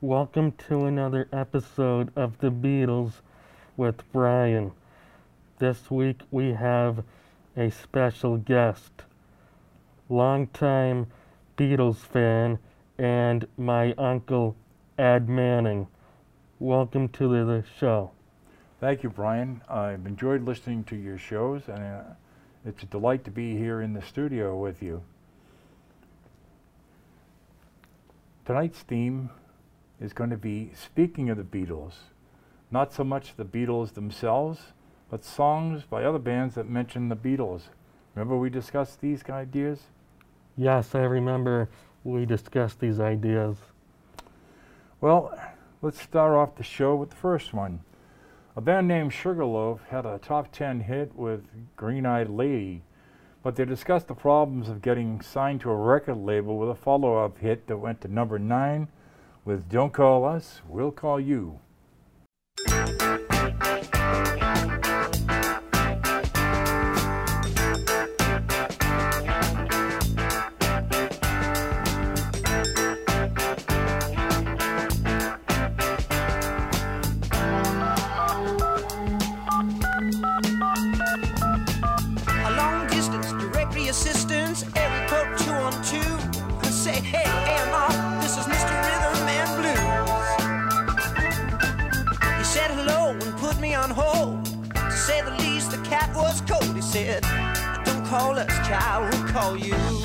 Welcome to another episode of The Beatles with Brian. This week we have a special guest, longtime Beatles fan and my uncle Ed Manning. Welcome to the show. Thank you, Brian. I've enjoyed listening to your shows, and uh, it's a delight to be here in the studio with you. Tonight's theme is going to be speaking of the Beatles, not so much the Beatles themselves, but songs by other bands that mention the Beatles. Remember we discussed these ideas? Yes, I remember we discussed these ideas. Well, let's start off the show with the first one. A band named Sugarloaf had a top 10 hit with Green Eyed Lady, but they discussed the problems of getting signed to a record label with a follow up hit that went to number 9 with Don't Call Us, We'll Call You. Us, child, we'll call you.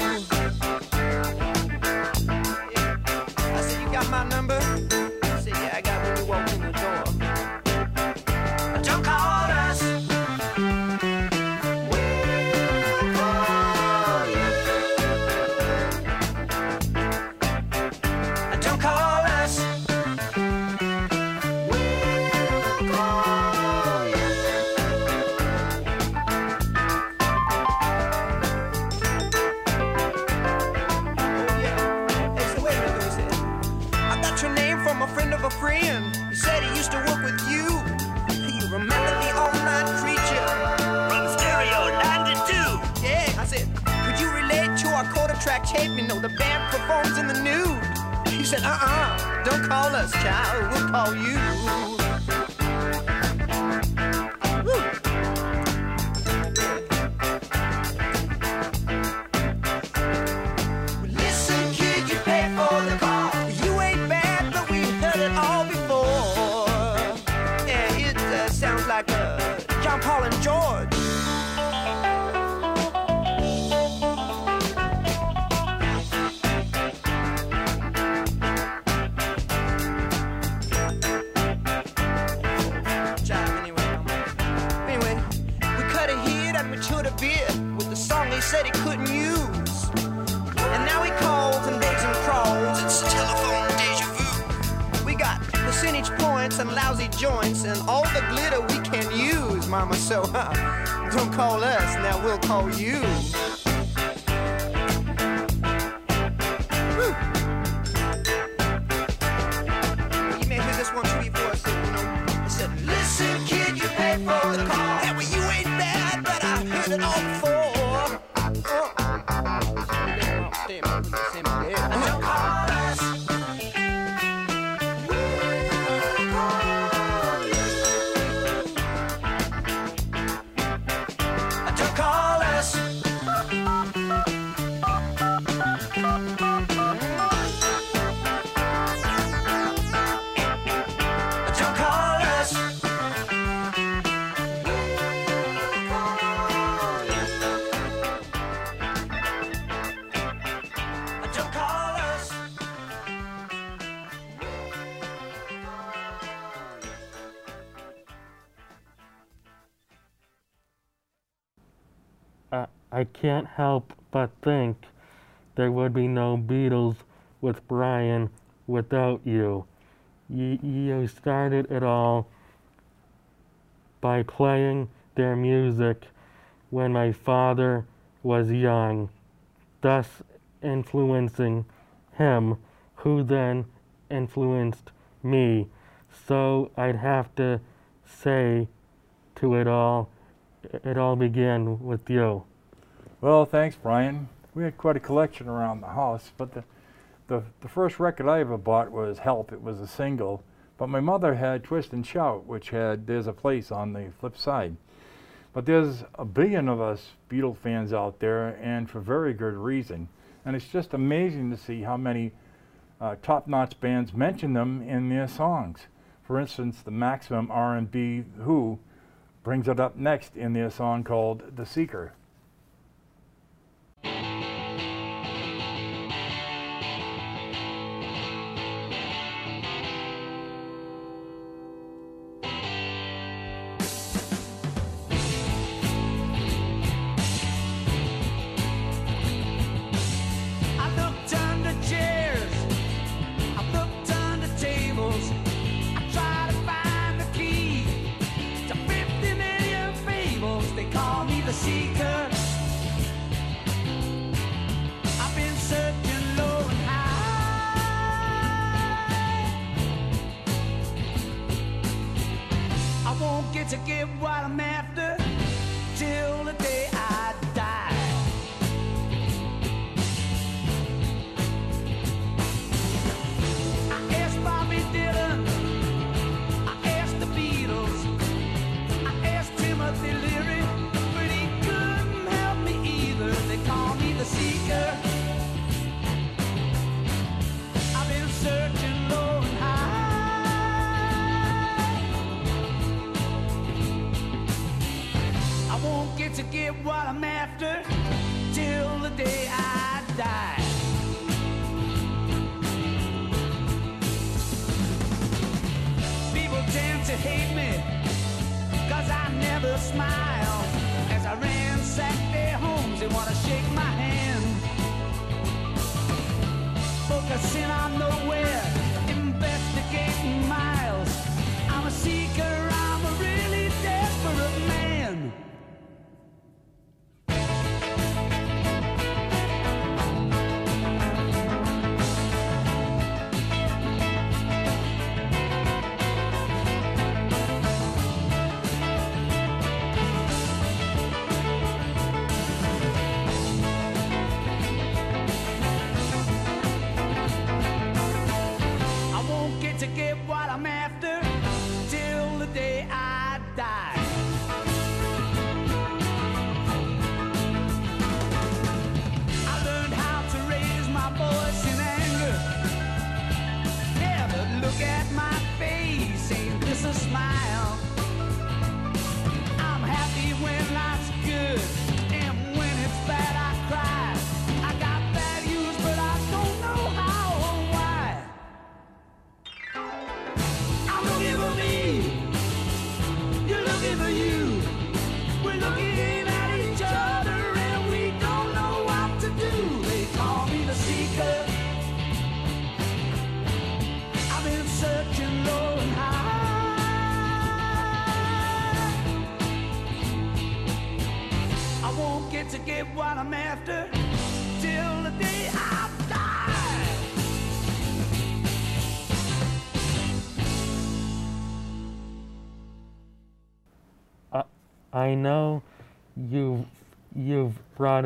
Don't can't help but think there would be no Beatles with Brian without you. You, you started it all by playing their music when my father was young, thus influencing him, who then influenced me. So I'd have to say to it all, it all began with you. Well, thanks, Brian. We had quite a collection around the house, but the The, the first record I ever bought was Help. It was a single. But my mother had Twist and Shout, which had There's a Place on the flip side. But there's a billion of us Beatle fans out there, and for very good reason. And it's just amazing to see how many uh, top-notch bands mention them in their songs. For instance, the Maximum R&B Who brings it up next in their song called The Seeker.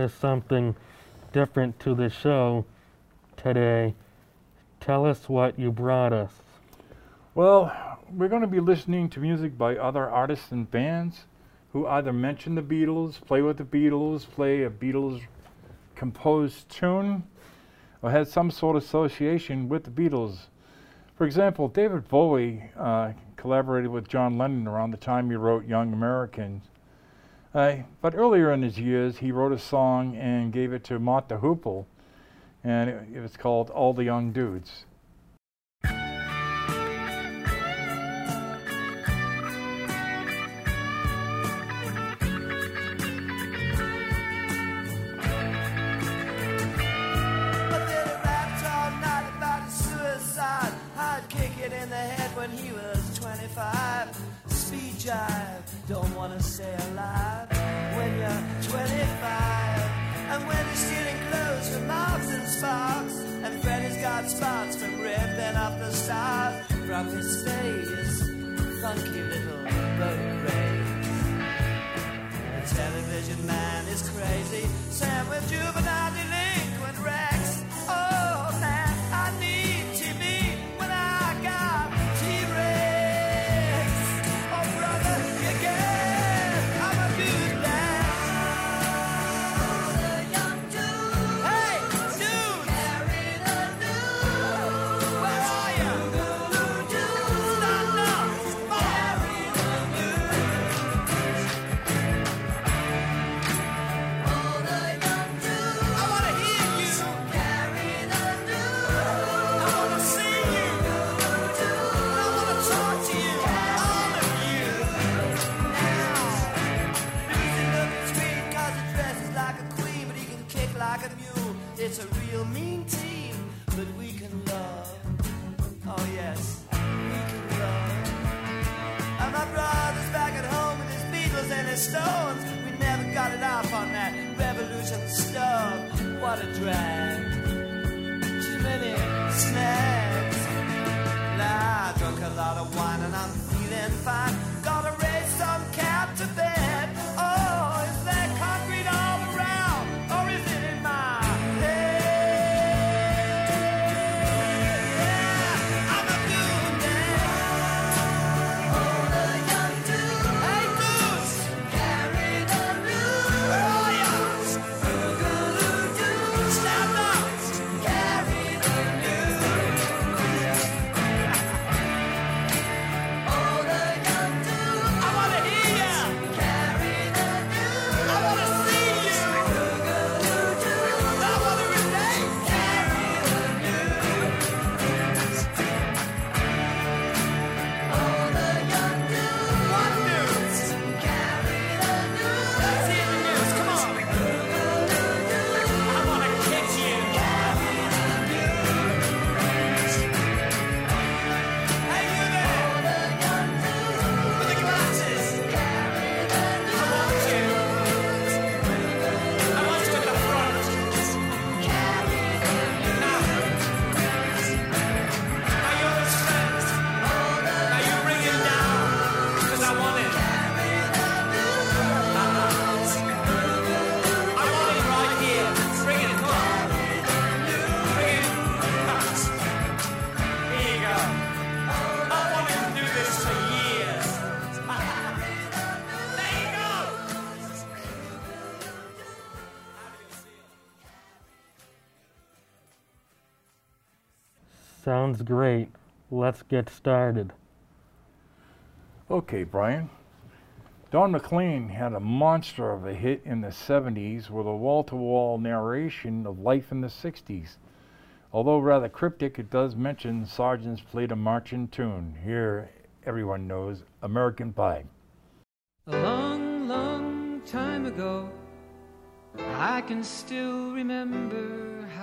Us something different to the show today. Tell us what you brought us. Well, we're going to be listening to music by other artists and bands who either mention the Beatles, play with the Beatles, play a Beatles composed tune, or had some sort of association with the Beatles. For example, David Bowie uh, collaborated with John Lennon around the time he wrote Young Americans. Uh, but earlier in his years, he wrote a song and gave it to Mott Hoople, and it, it was called All the Young Dudes. He rapped all night about his suicide. I'd kick it in the head when he was 25. Speed jive, don't wanna stay alive 25. And when you're stealing clothes from Marks and Sparks. And Freddy's got spots from ripping up the stars from his face. Funky little boat race. The television man is crazy. Sam with juvenile delinquent Rex. What a drag. Too many snags. Nah, I drunk a lot of wine and I'm feeling fine. Great. Let's get started. Okay, Brian. Don McLean had a monster of a hit in the 70s with a wall to wall narration of life in the 60s. Although rather cryptic, it does mention sergeants played a marching tune. Here, everyone knows American Pie. A long, long time ago, I can still remember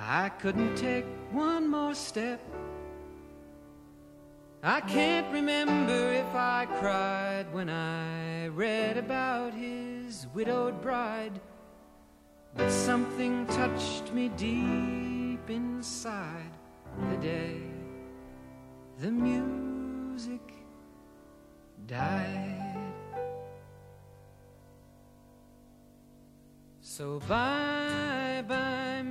I couldn't take one more step. I can't remember if I cried when I read about his widowed bride. But something touched me deep inside the day the music died. So bye bye,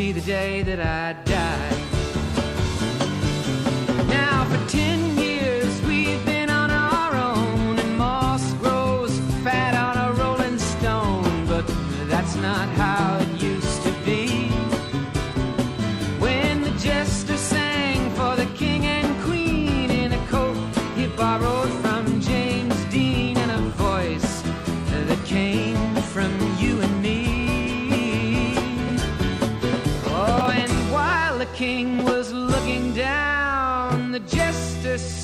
Be the day that I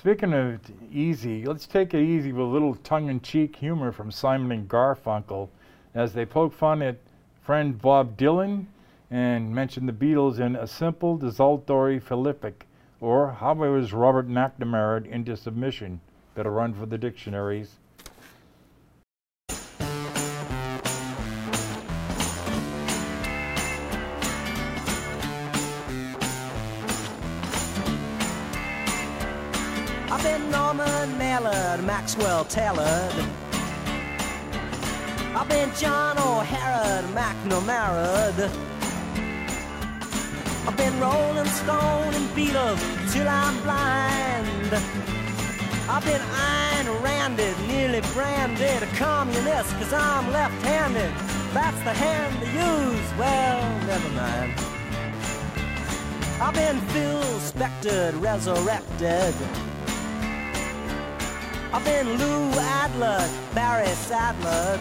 Speaking of easy, let's take it easy with a little tongue-in-cheek humor from Simon and Garfunkel as they poke fun at friend Bob Dylan and mention the Beatles in a simple desultory philippic, or how was Robert McNamara into submission? Better run for the dictionaries. Been Norman Mailered, Maxwell Taylor. I've been John O'Hara, McNamara. I've been Rolling Stone and Beatles till I'm blind. I've been Ayn Randed, nearly branded a communist cause I'm left-handed. That's the hand to use, well, never mind. I've been Phil Spector, resurrected. I've been Lou Adler, Barry Sadler.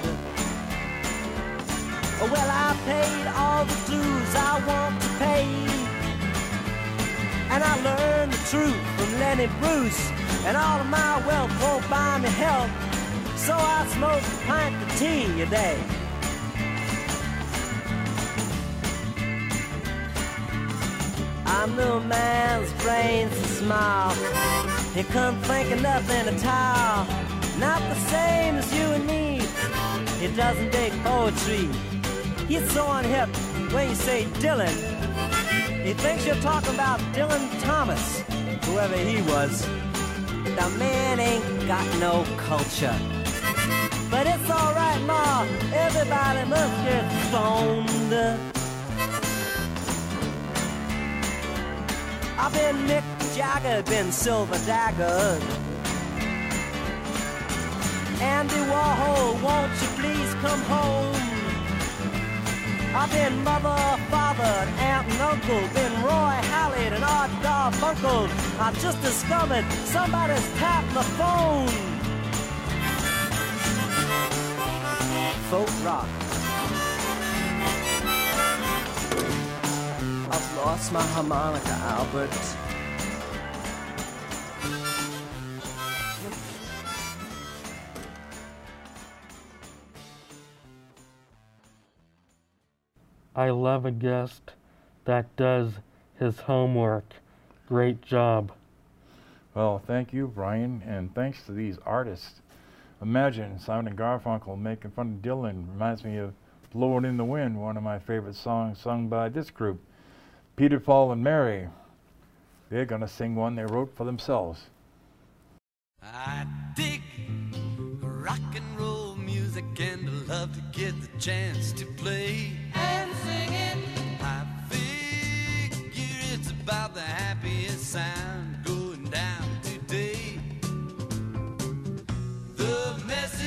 Well, I paid all the dues I want to pay. And I learned the truth from Lenny Bruce. And all of my wealth won't buy me health. So I smoke a pint of tea a day. I'm the man's brains and smile. He couldn't think of nothing at all. Not the same as you and me. He doesn't dig poetry. He's so unhip when you say Dylan. He thinks you're talking about Dylan Thomas, whoever he was. The man ain't got no culture. But it's alright, Ma. Everybody must get stoned. I've been Mick Jagger, been Silver Dagger. Andy Warhol, won't you please come home? I've been mother, father, aunt and uncle, been Roy Halee'd and Art Garfunkel. I just discovered somebody's tapped my phone. Folk rock. I've lost my harmonica, Albert. I love a guest that does his homework. Great job. Well, thank you, Brian, and thanks to these artists. Imagine Simon and Garfunkel making fun of Dylan. Reminds me of Blowing in the Wind, one of my favorite songs sung by this group. Peter, Paul, and Mary. They're going to sing one they wrote for themselves. I dig rock and roll music and I love to get the chance to play and sing it. I figure it's about the happiest sound going down today. The message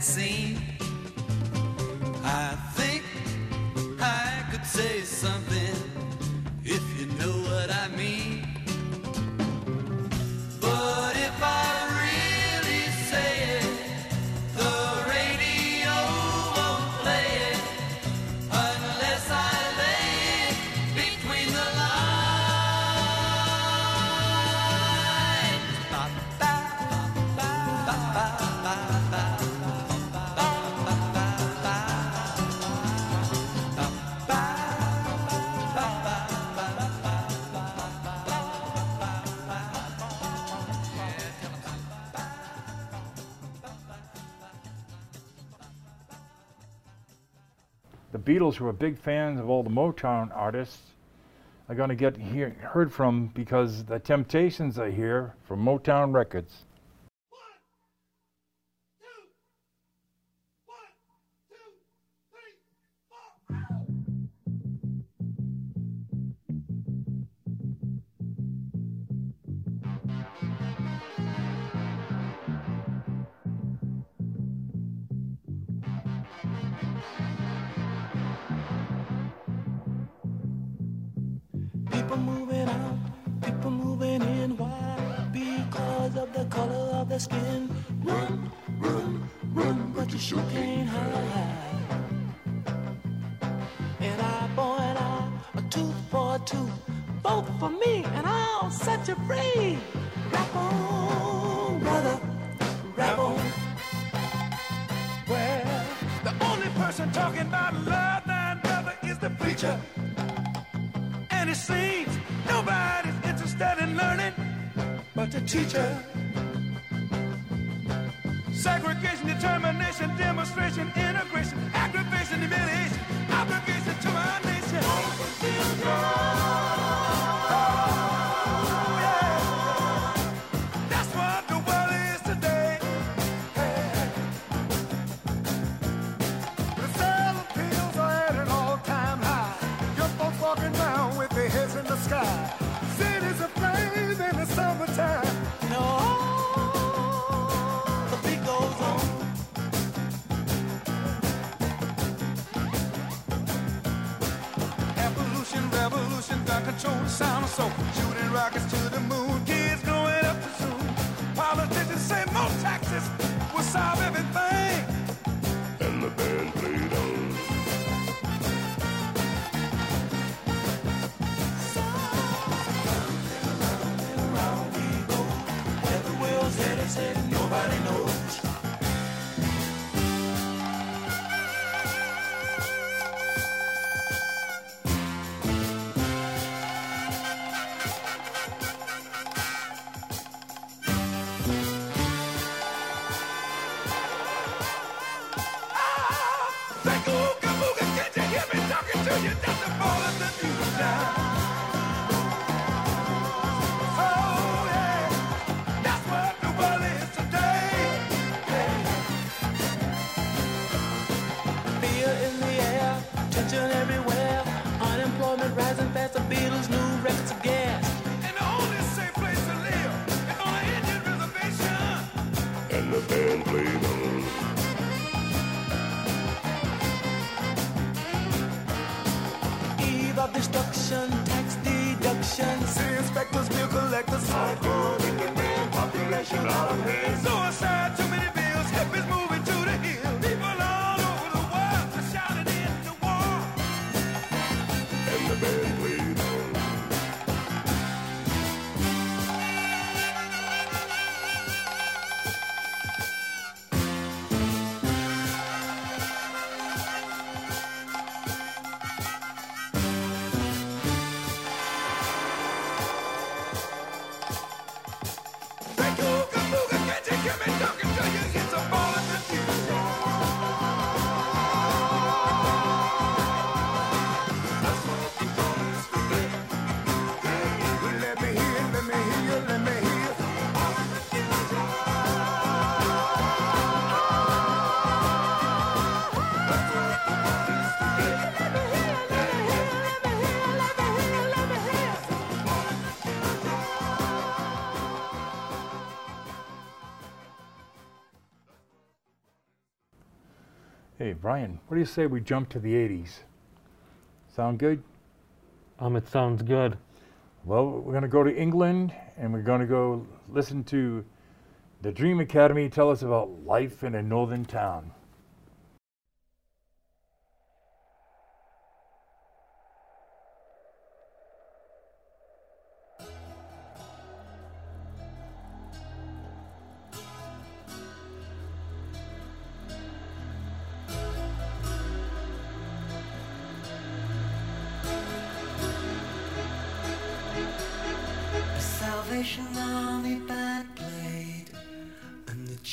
seen. I Beatles, who are big fans of all the Motown artists, are going to get hear, heard from because the Temptations I hear from Motown Records. What do you say we jump to the 80s? Sound good? Um, it sounds good. Well, we're going to go to England and we're going to go listen to the Dream Academy tell us about life in a northern town.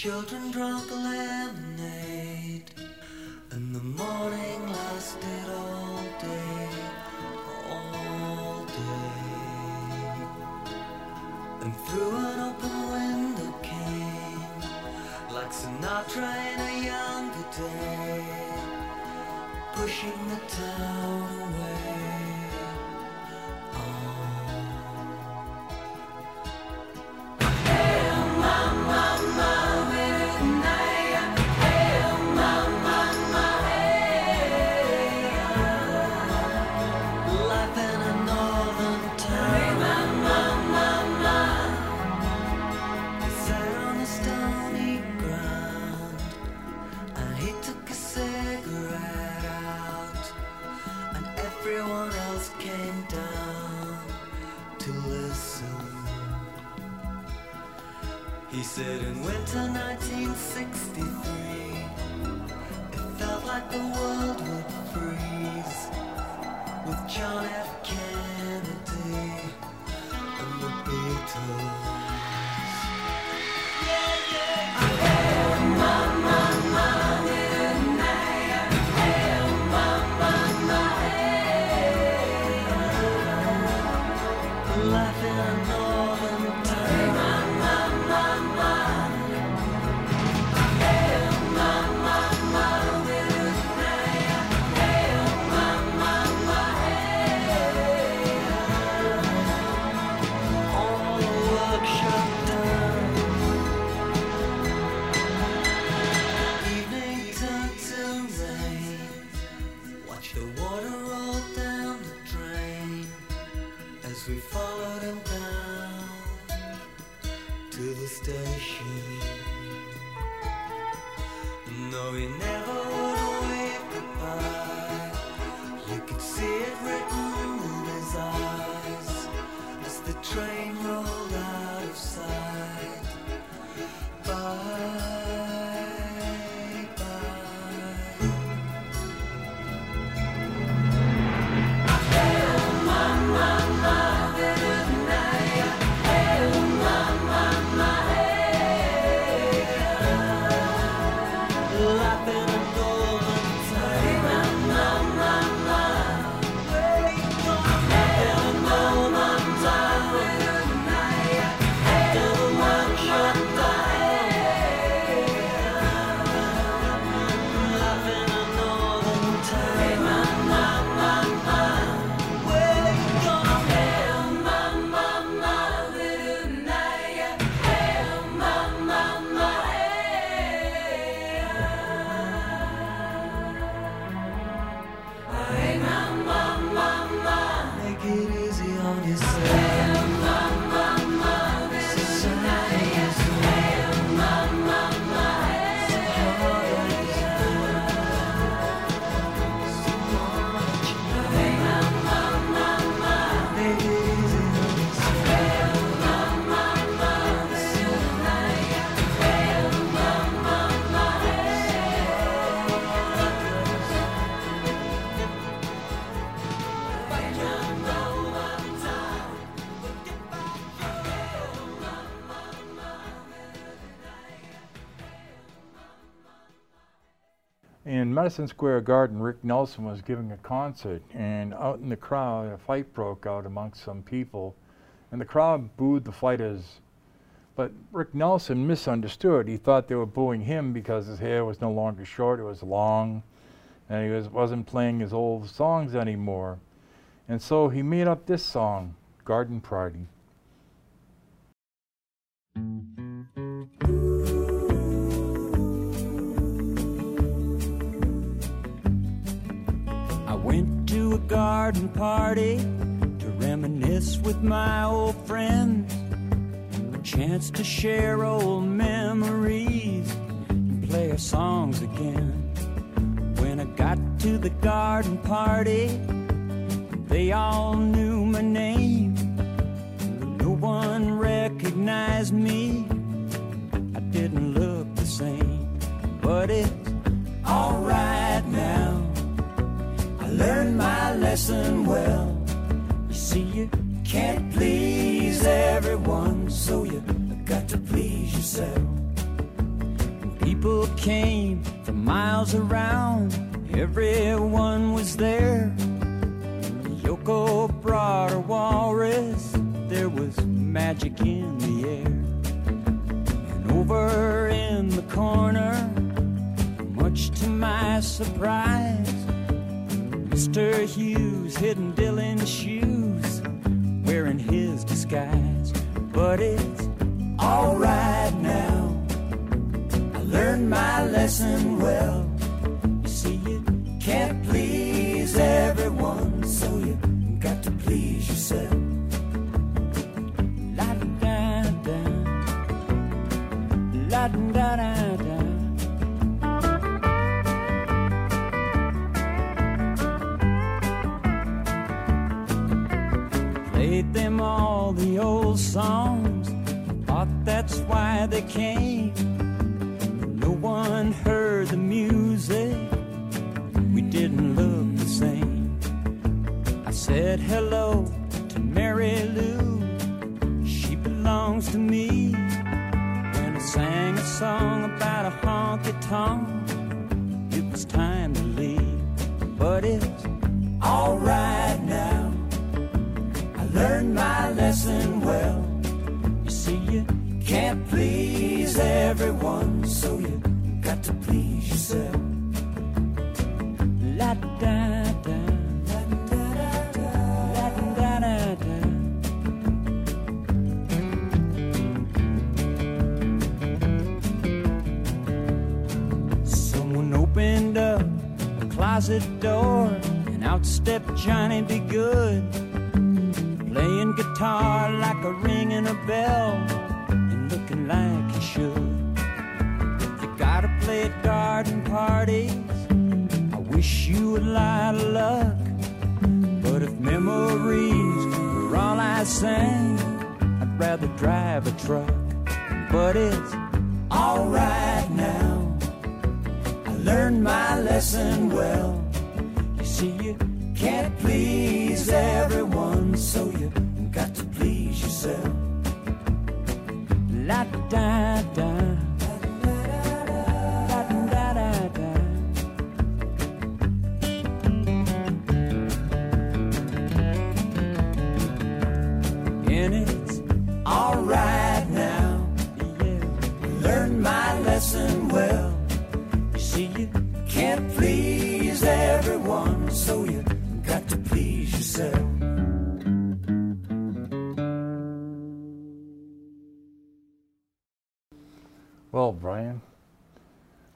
Children drank lemonade, and the morning lasted all day, all day. And through an open window came, like Sinatra in a younger day, pushing the town away. The world to the station. No, he never would wave goodbye. You could see it written in his eyes as the train Madison Square Garden, Rick Nelson was giving a concert, and out in the crowd, a fight broke out amongst some people, and the crowd booed the fighters. But Rick Nelson misunderstood. He thought they were booing him because his hair was no longer short, it was long, and he was, wasn't playing his old songs anymore. And so he made up this song, Garden Party. Garden party to reminisce with my old friends. A chance to share old memories and play our songs again. When I got to the garden party, they all knew my name. No one recognized me. I didn't look the same, but it's alright now. Learned my lesson well. You see, you can't please everyone, so you got to please yourself. People came from miles around, everyone was there. Yoko brought a walrus, there was magic in the air. And over in the corner, much to my surprise, Mr. Hughes hidden Dylan's shoes, wearing his disguise. But it's alright now. I learned my lesson well. You see, you can't please everyone, so you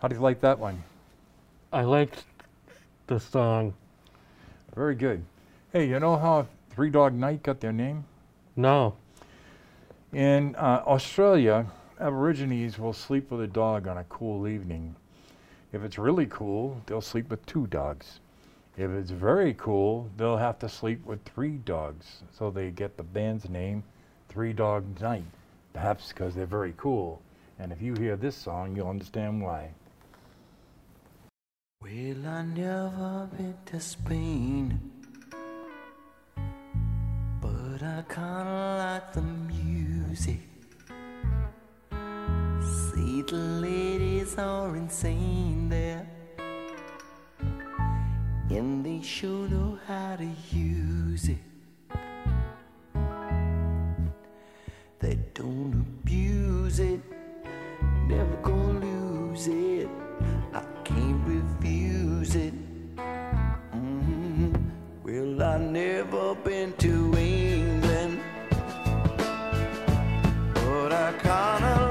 how do you like that one? I liked the song. Very good. Hey, you know how Three Dog Night got their name? No. In uh, Australia, Aborigines will sleep with a dog on a cool evening. If it's really cool, they'll sleep with two dogs. If it's very cool, they'll have to sleep with three dogs. So they get the band's name, Three Dog Night, perhaps because they're very cool. And if you hear this song, you'll understand why. Well, I never been to Spain, but I kinda like the music. See, the ladies are insane there, and they sure know how to use it. They don't abuse it, never gonna lose it. Refuse it. Mhm. Well, I never been to England, but I kinda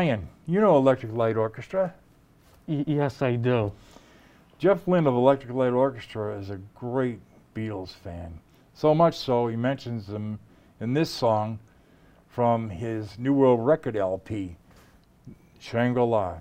Ryan, you know Electric Light Orchestra. Y yes, I do. Jeff Lynne of Electric Light Orchestra is a great Beatles fan. So much so, he mentions them in this song from his New World Record LP, Shangri-La.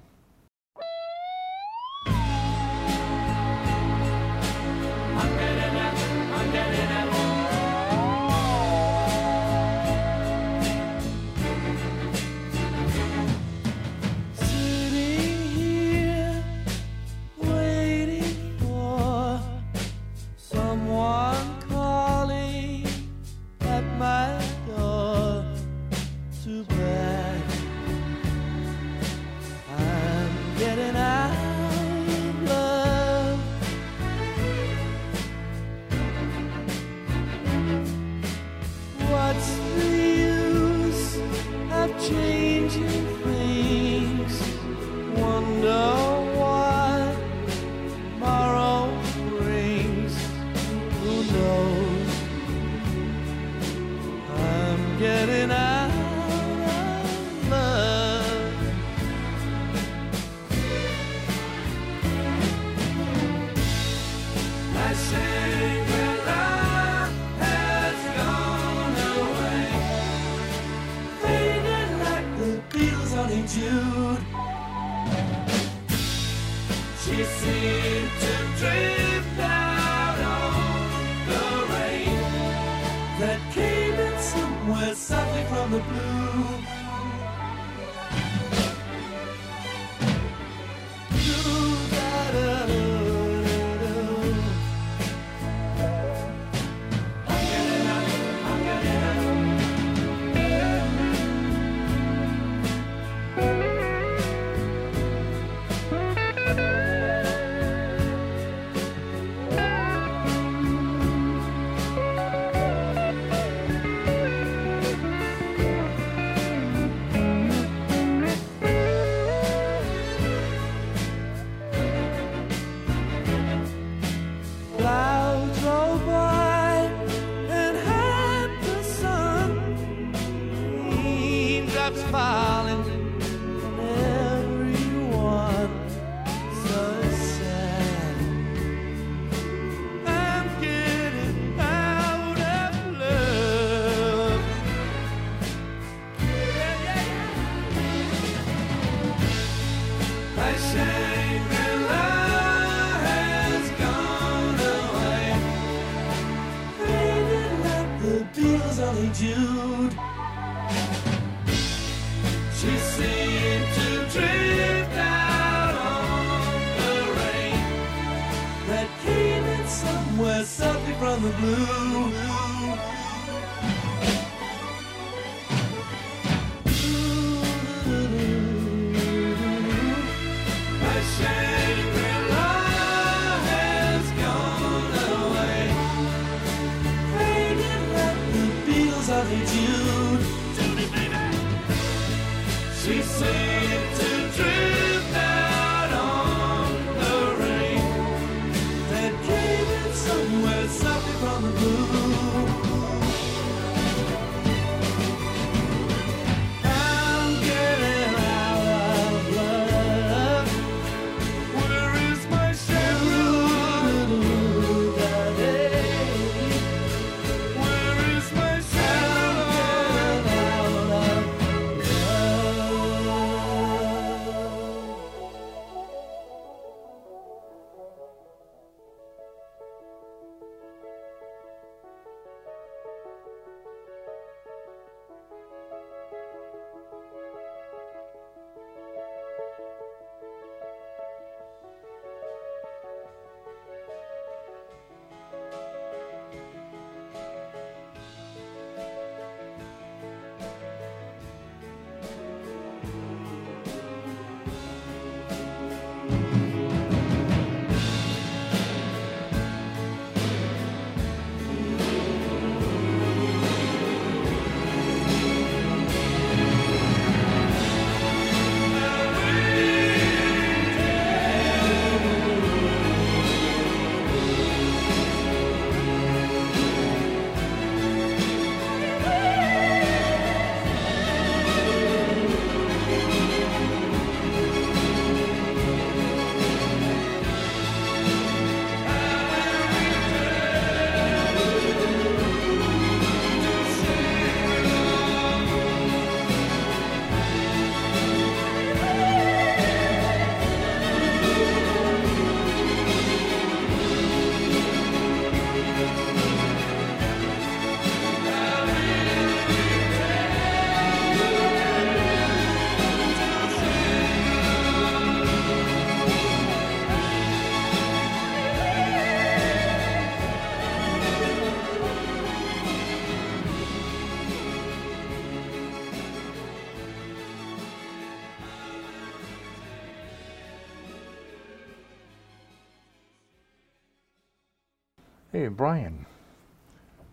Brian.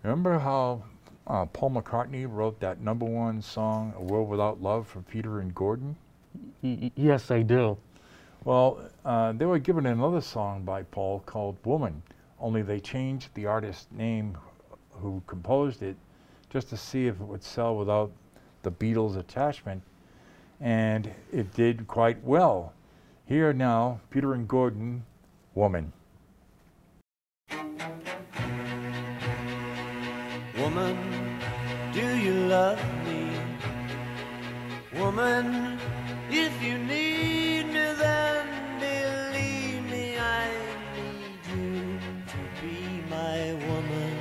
Remember how uh, Paul McCartney wrote that number one song, A World Without Love, for Peter and Gordon? Y- yes, I do. Well, uh, they were given another song by Paul called Woman, only they changed the artist's name who composed it just to see if it would sell without the Beatles attachment. And it did quite well. Here now, Peter and Gordon, Woman. Woman, do you love me? Woman, if you need me, then believe me, I need you to be my woman.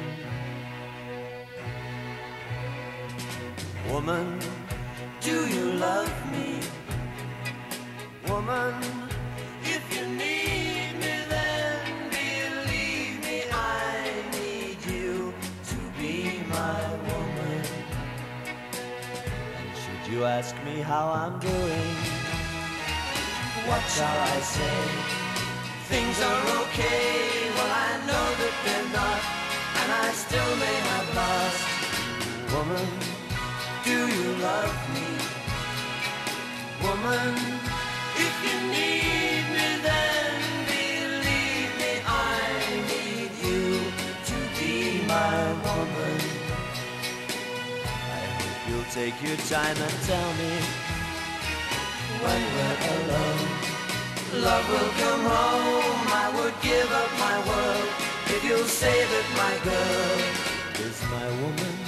Woman, do you love me? Woman, if you need you ask me how I'm doing, what shall I say? Things are okay, well I know that they're not, and I still may have lost. Woman, do you love me? Woman, if you need take your time and tell me when we're alone. Love will come home. I would give up my world if you'll say that my girl is my woman.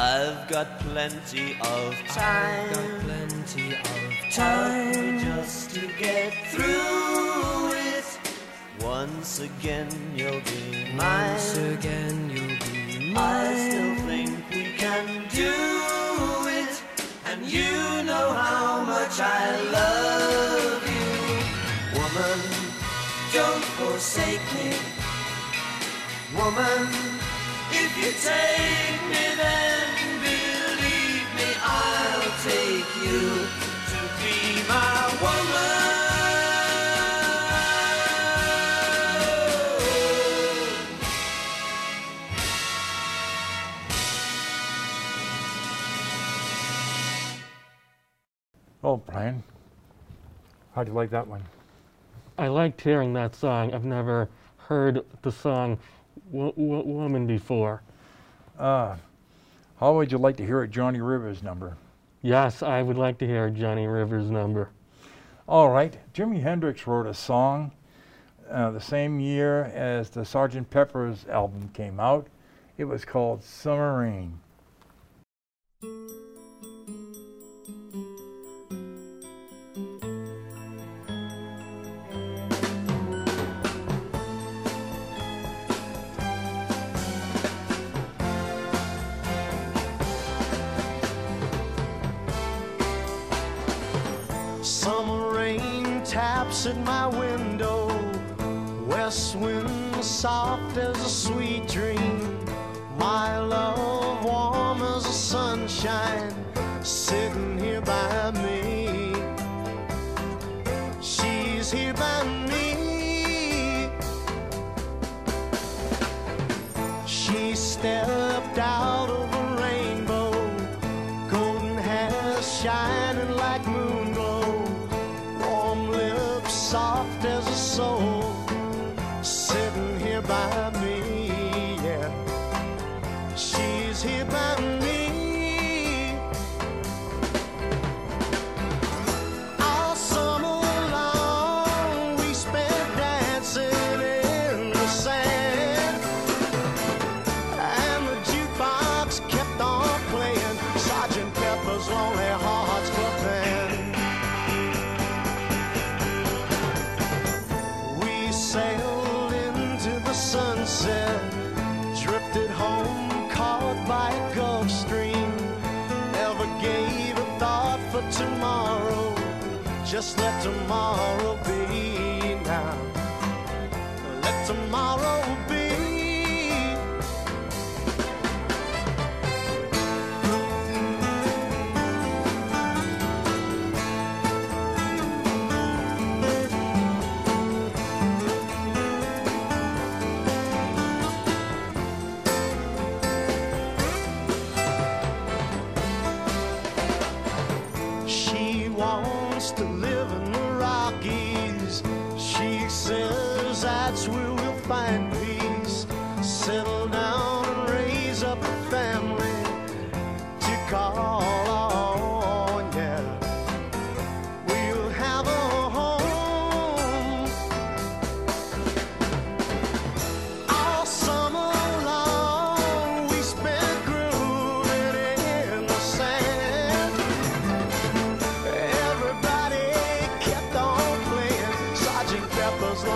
I've got plenty of time. I've got plenty of time just to get through it. Once again, you'll be mine. Once again, you'll be mine. I still think we can do it, and you know how much I love you, woman. Don't forsake me, woman. If you take how'd you like that one? I liked hearing that song. I've never heard the song w- w- Woman before. Uh, how would you like to hear a Johnny Rivers number? Yes, I would like to hear a Johnny Rivers' number. All right, Jimi Hendrix wrote a song uh, the same year as the Sgt. Pepper's album came out. It was called Summer Rain. Taps at my window. West wind soft as a sweet dream. My love warm as the sunshine. Sitting here by me. She's here by me. She stepped out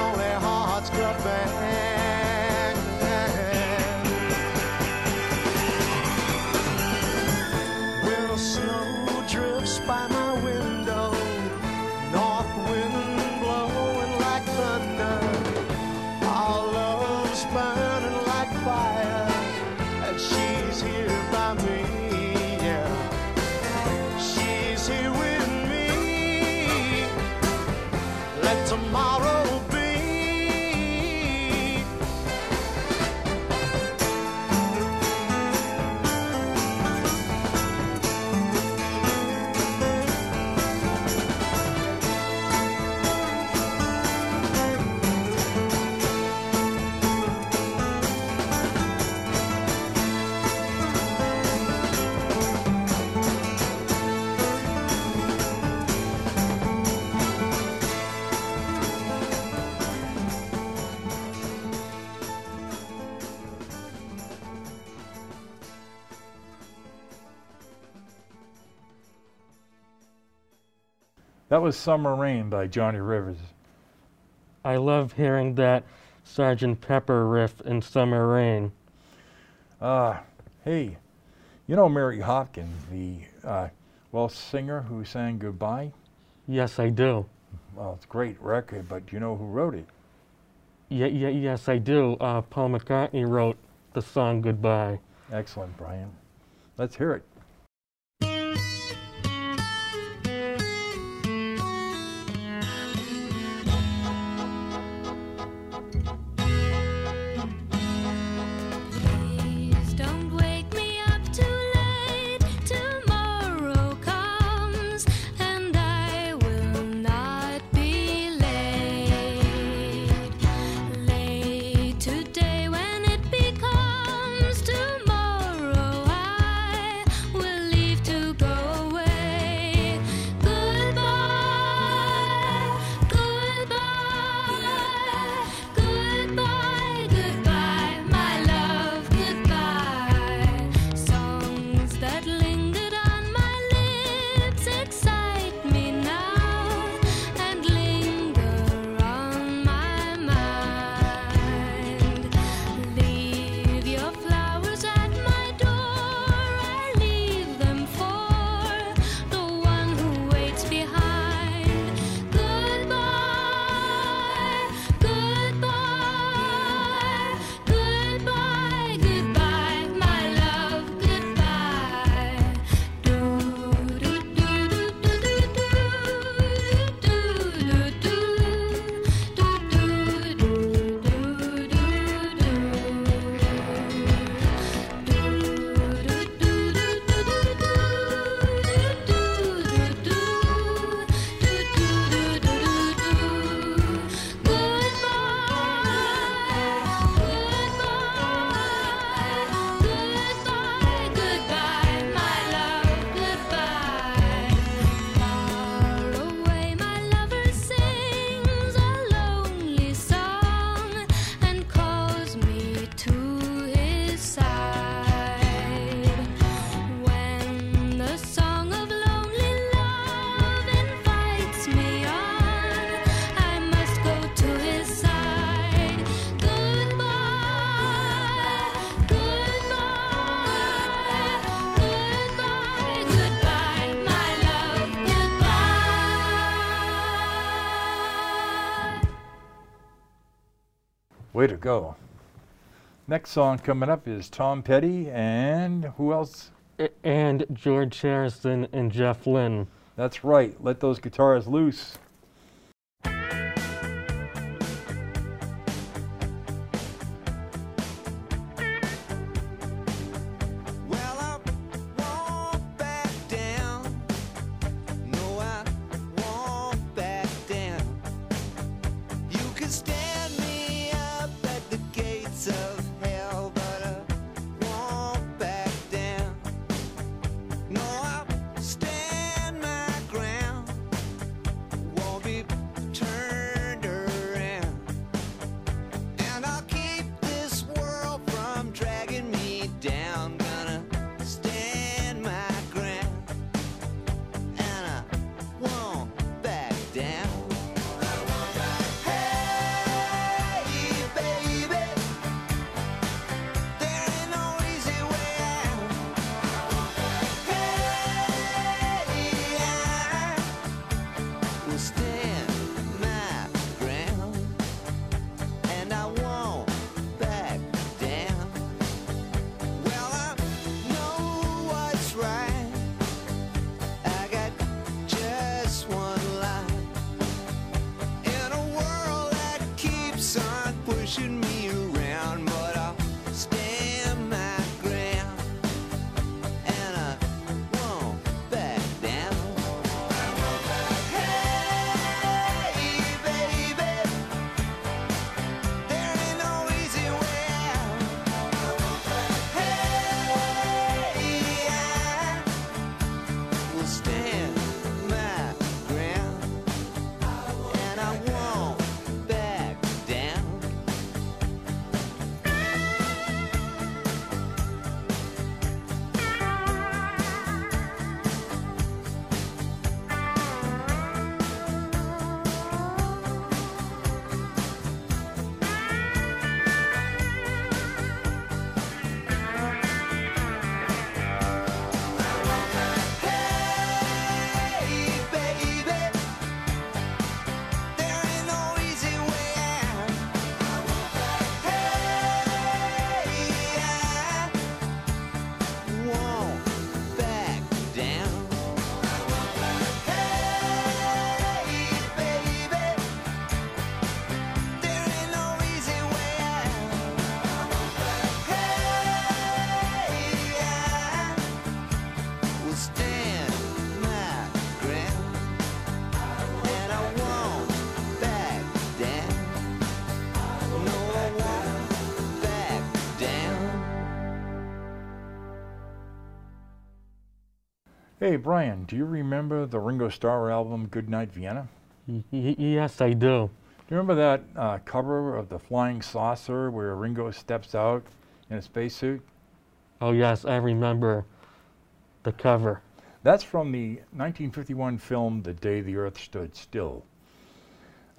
Sergeant That was Summer Rain by Johnny Rivers. I love hearing that Sergeant Pepper riff in Summer Rain. Uh, hey, you know Mary Hopkins, the uh, Welsh singer who sang Goodbye? Yes, I do. Well, it's a great record, but do you know who wrote it? Yeah, yeah, yes, I do. Uh, Paul McCartney wrote the song Goodbye. Excellent, Brian. Let's hear it. Way to go. Next song coming up is Tom Petty and who else? And George Harrison and Jeff Lynne. That's right. Let those guitars loose. Hey, Brian, do you remember the Ringo Starr album Goodnight Vienna? Y- yes, I do. Do you remember that uh, cover of the Flying Saucer where Ringo steps out in a spacesuit? Oh, yes, I remember the cover. That's from the 1951 film The Day the Earth Stood Still.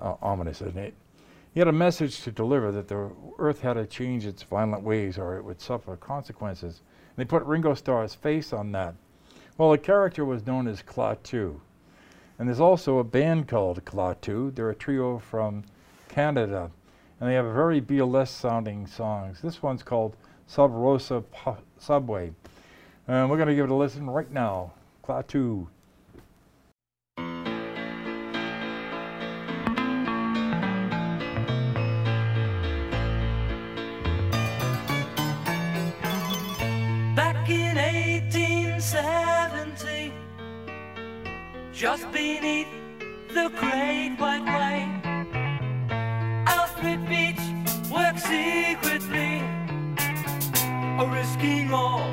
Uh, ominous, isn't it? He had a message to deliver that the Earth had to change its violent ways or it would suffer consequences. And they put Ringo Starr's face on that. Well, the character was known as Klaatu. And there's also a band called Klaatu. They're a trio from Canada. And they have very Beatlesque sounding songs. This one's called Sub Rosa Pu- Subway. And we're going to give it a listen right now. Klaatu. Beneath the Great White Way, Alfred Beach worked secretly, risking all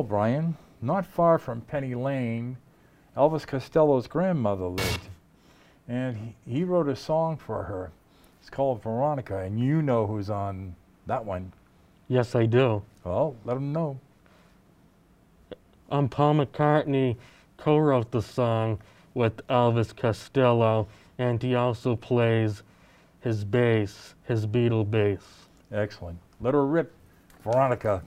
Well, Brian, not far from Penny Lane, Elvis Costello's grandmother lived. And he, he wrote a song for her. It's called Veronica, and you know who's on that one. Yes, I do. Well, let him know. Um, Paul McCartney co-wrote the song with Elvis Costello, and he also plays his bass, his Beatle bass. Excellent. Let her rip, Veronica.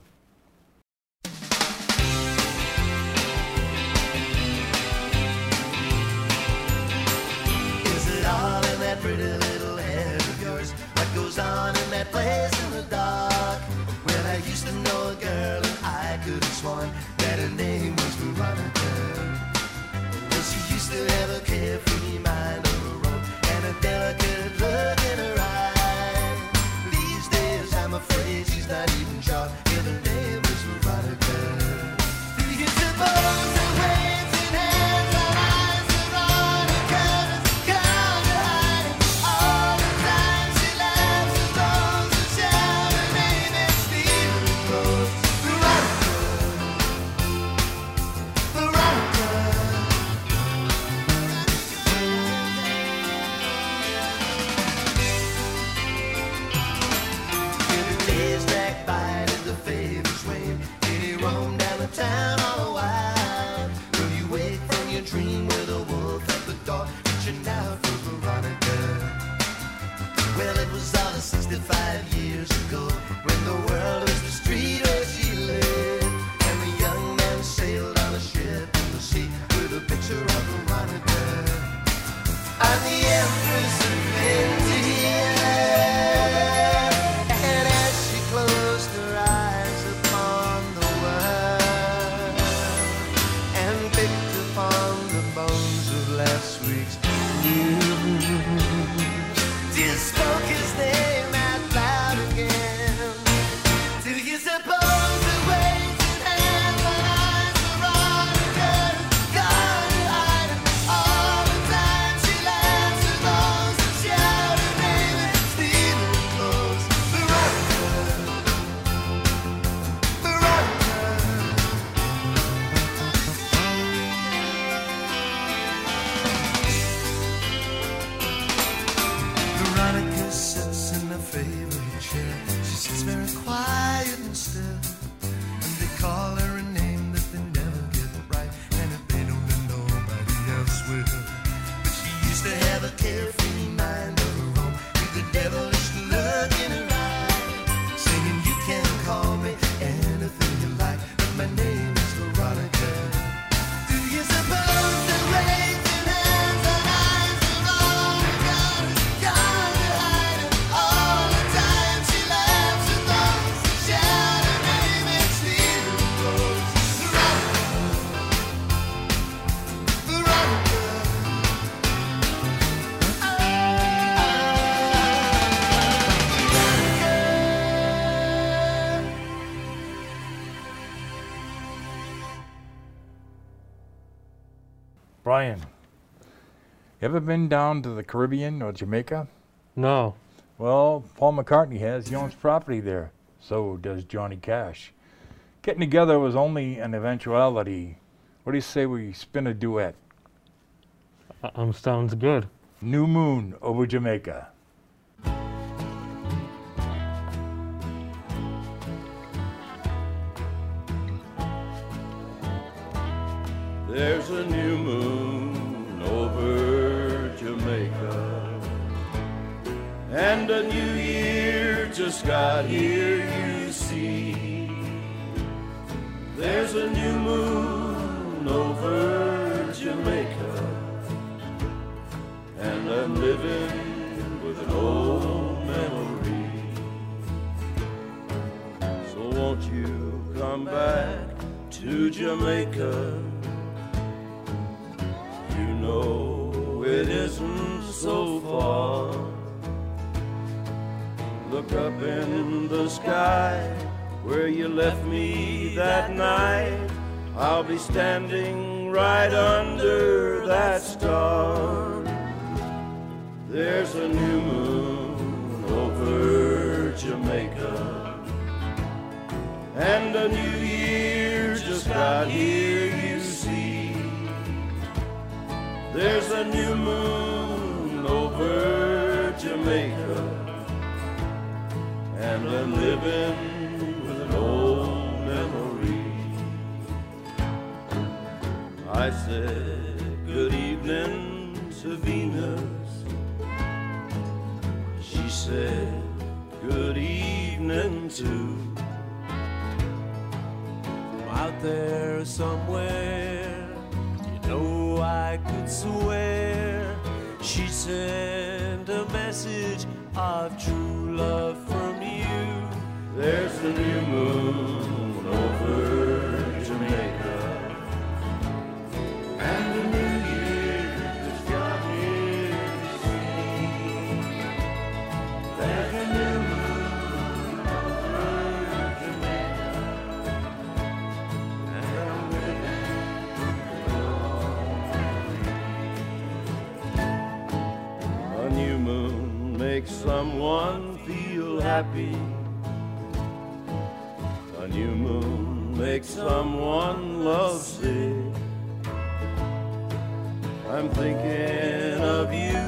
Pretty little head of yours? What goes on in that place in the dark? Well, I used to know a girl and I could have sworn that her name was Veronica. Well, she used to have a carefree mind of her own and a delicate look ever been down to the Caribbean or Jamaica? No. Well, Paul McCartney has. He owns property there. So does Johnny Cash. Getting together was only an eventuality. What do you say we spin a duet? Uh, Um, sounds good. New Moon over Jamaica. There's a new moon and a new year just got here, you see. There's a new moon over Jamaica, and I'm living with an old memory. So won't you come back to Jamaica? You know it isn't so far. Look up in the sky where you left me that night. I'll be standing right under that star. There's a new moon over Jamaica, and a new year just got here, you see. There's a new moon over Jamaica, and I'm living with an old memory. I said, Good evening to Venus. She said, Good evening too. out there somewhere. You know, I could swear she sent a message of true love. There's a new moon over Jamaica. And a new year has got here to see. There's a new moon over Jamaica. And I'm living A new moon makes someone feel happy. New moon makes someone lovesick. I'm thinking of you,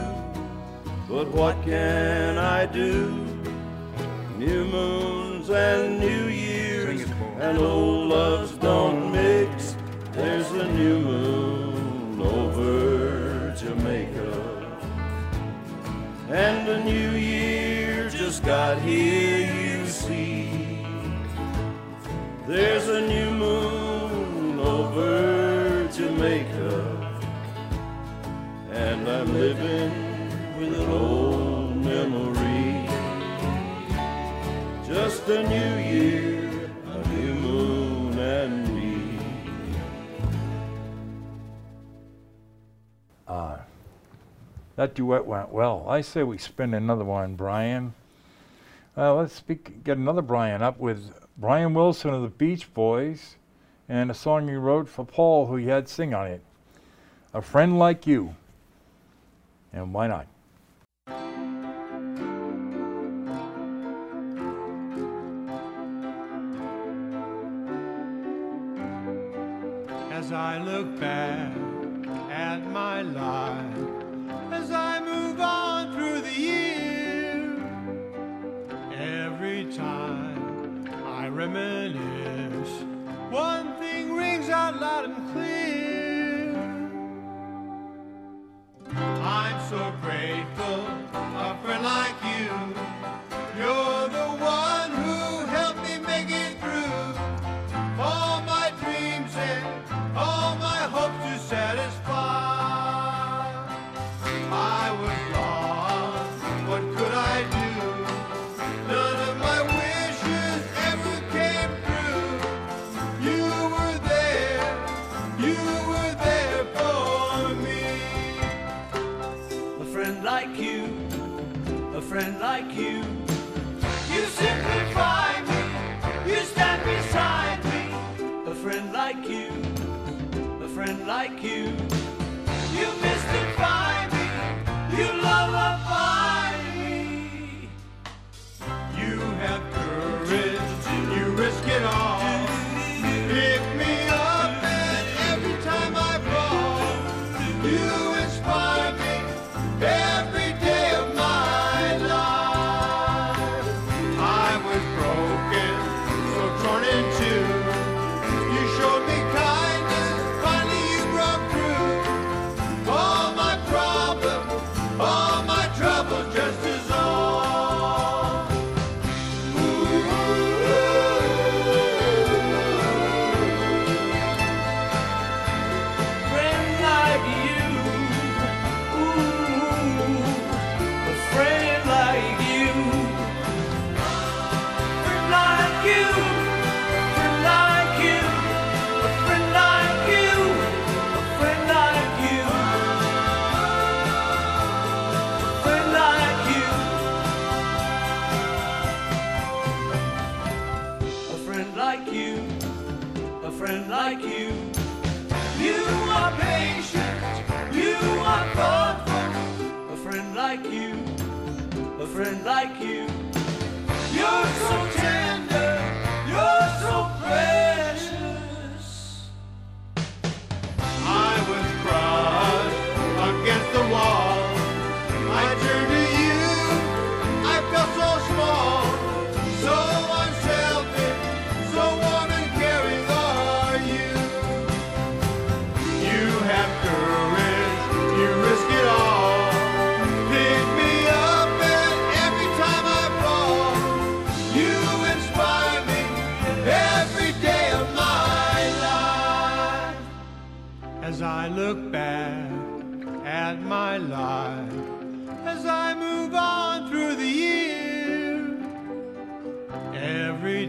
but what can I do? New moons and new years and old loves don't mix. There's a new moon over Jamaica. And a new year just got here, There's a new moon over Jamaica. And I'm living with an old memory. Just a new year, a new moon and me. Uh, that duet went well. I say we spin another one, Brian. Uh, let's speak, get another Brian up with Brian Wilson of the Beach Boys and a song he wrote for Paul, who he had sing on it. A friend like you. And why not? as I look back at my life, as I move on through the year, every time reminisce, one thing rings out loud and clear. I'm so grateful, a friend like you. You're like you. You like you. A friend like you. You are patient, you are thoughtful. A friend like you, a friend like you. You're so tender, you're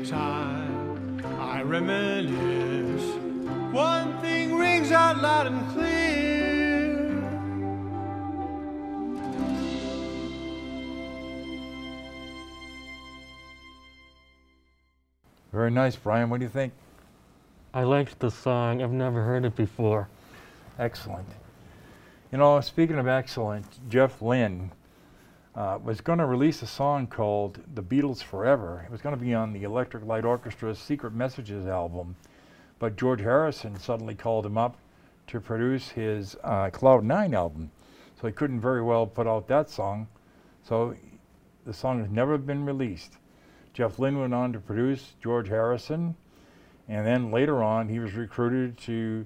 time I reminisce, one thing rings out loud and clear. Very nice, Brian. What do you think? I liked the song. I've never heard it before. Excellent. You know, speaking of excellent, Jeff Lynne uh, was going to release a song called The Beatles Forever. It was going to be on the Electric Light Orchestra's Secret Messages album, but George Harrison suddenly called him up to produce his uh, Cloud Nine album. So he couldn't very well put out that song. So the song has never been released. Jeff Lynne went on to produce George Harrison, and then later on he was recruited to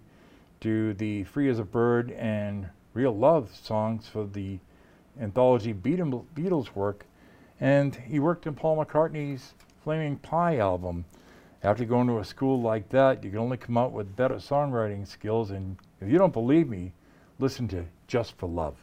do the Free as a Bird and Real Love songs for the anthology Beatles work, and he worked in Paul McCartney's Flaming Pie album. After going to a school like that, you can only come out with better songwriting skills, and if you don't believe me, listen to Just for Love.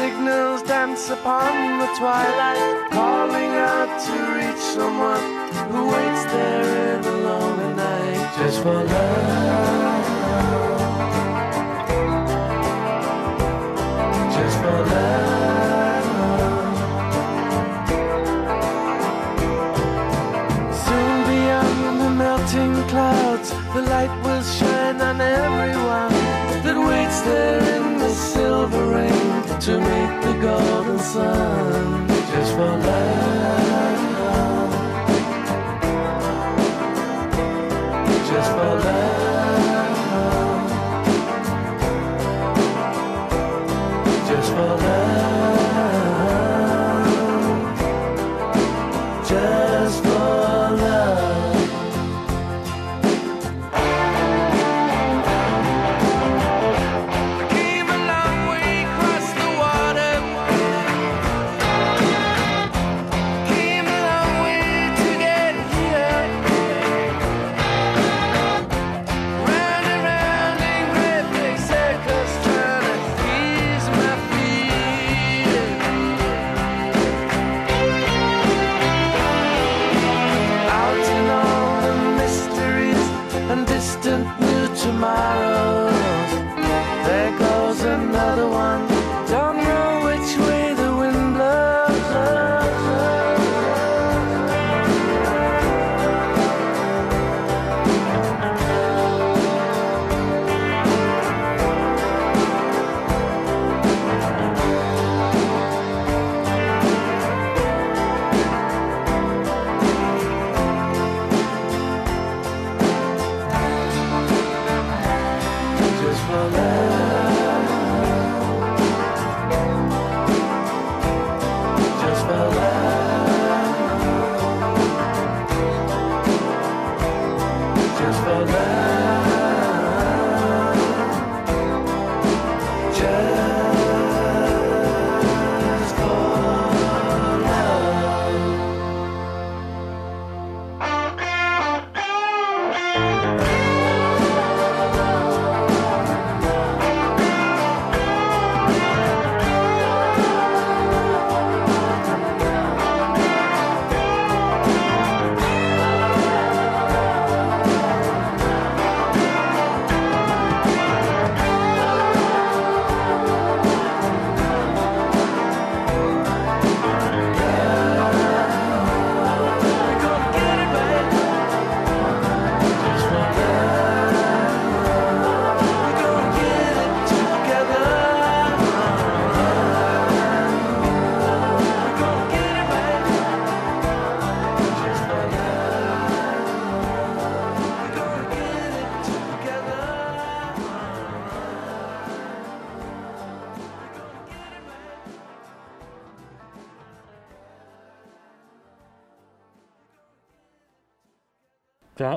Signals dance upon the twilight, calling out to reach someone who waits there in the lonely night just for love. Just for love. To meet the golden sun. Just for love.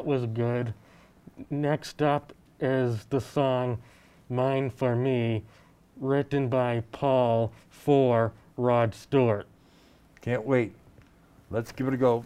That was good. Next up is the song Mine for Me written by Paul for Rod Stewart. Can't wait. Let's give it a go.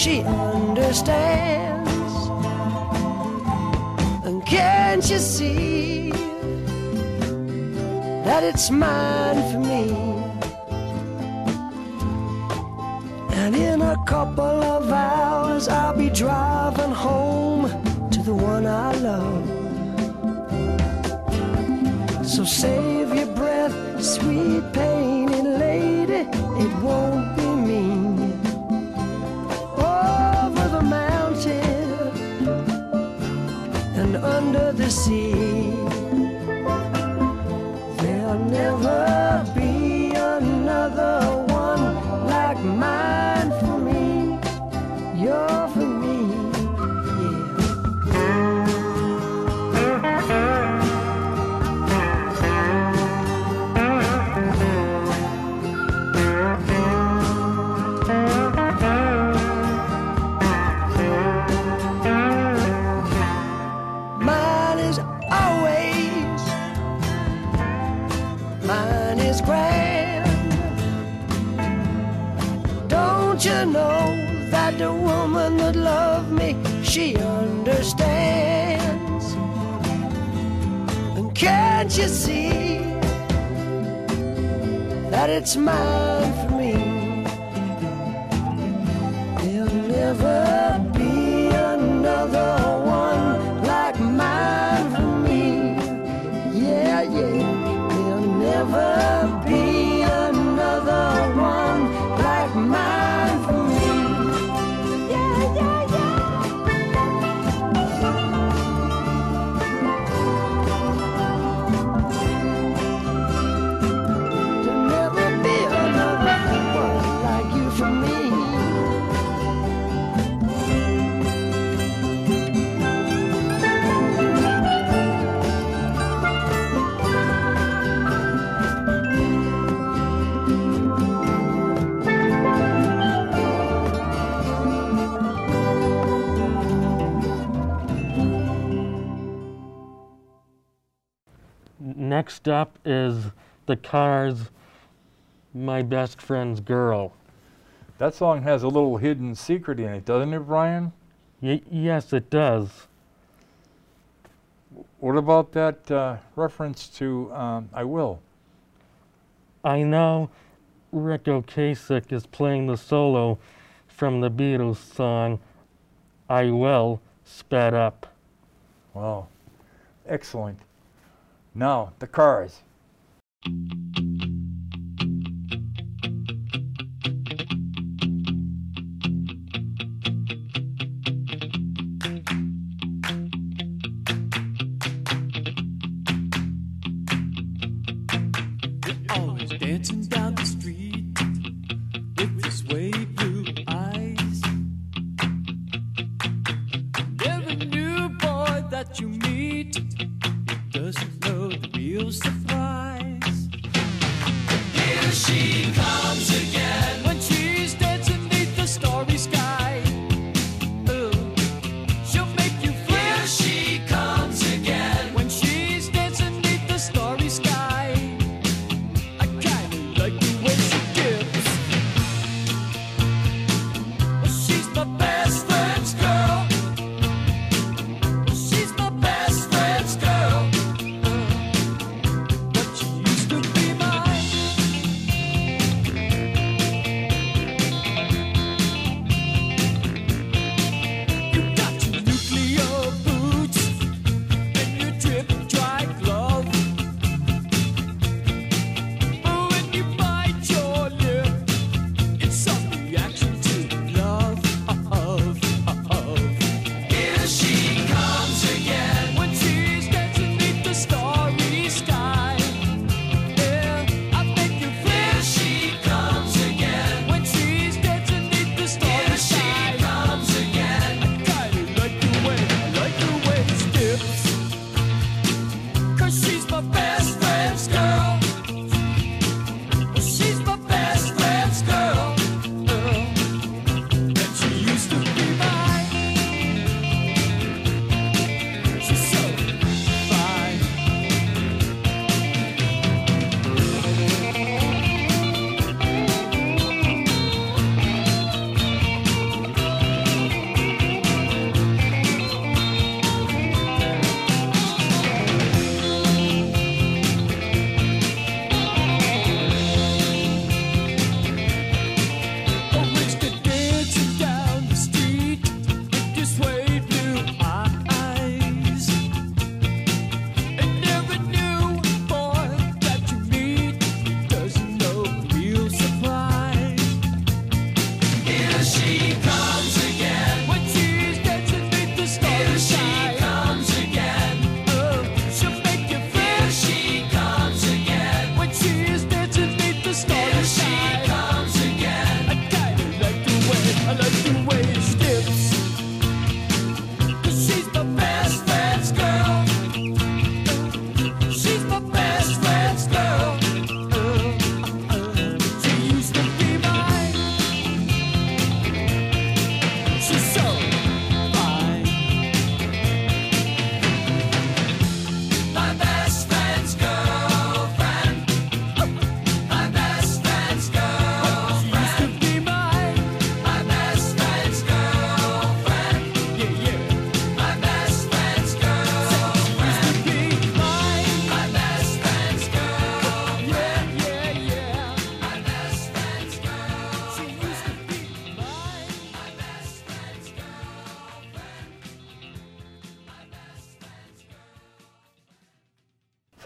She understands? And can't you see? that it's mine for me. And in a couple of hours, I'll be driving home to the one I love. So save your breath, sweet pain, painted lady, it won't the sea. Can't you see that it's mine Next up is the Cars' My Best Friend's Girl. That song has a little hidden secret in it, doesn't it, Brian? Y- yes, it does. What about that uh, reference to um, I Will? I know Ric Ocasek is playing the solo from the Beatles song I Will sped up. Wow. Excellent. Now, the cars.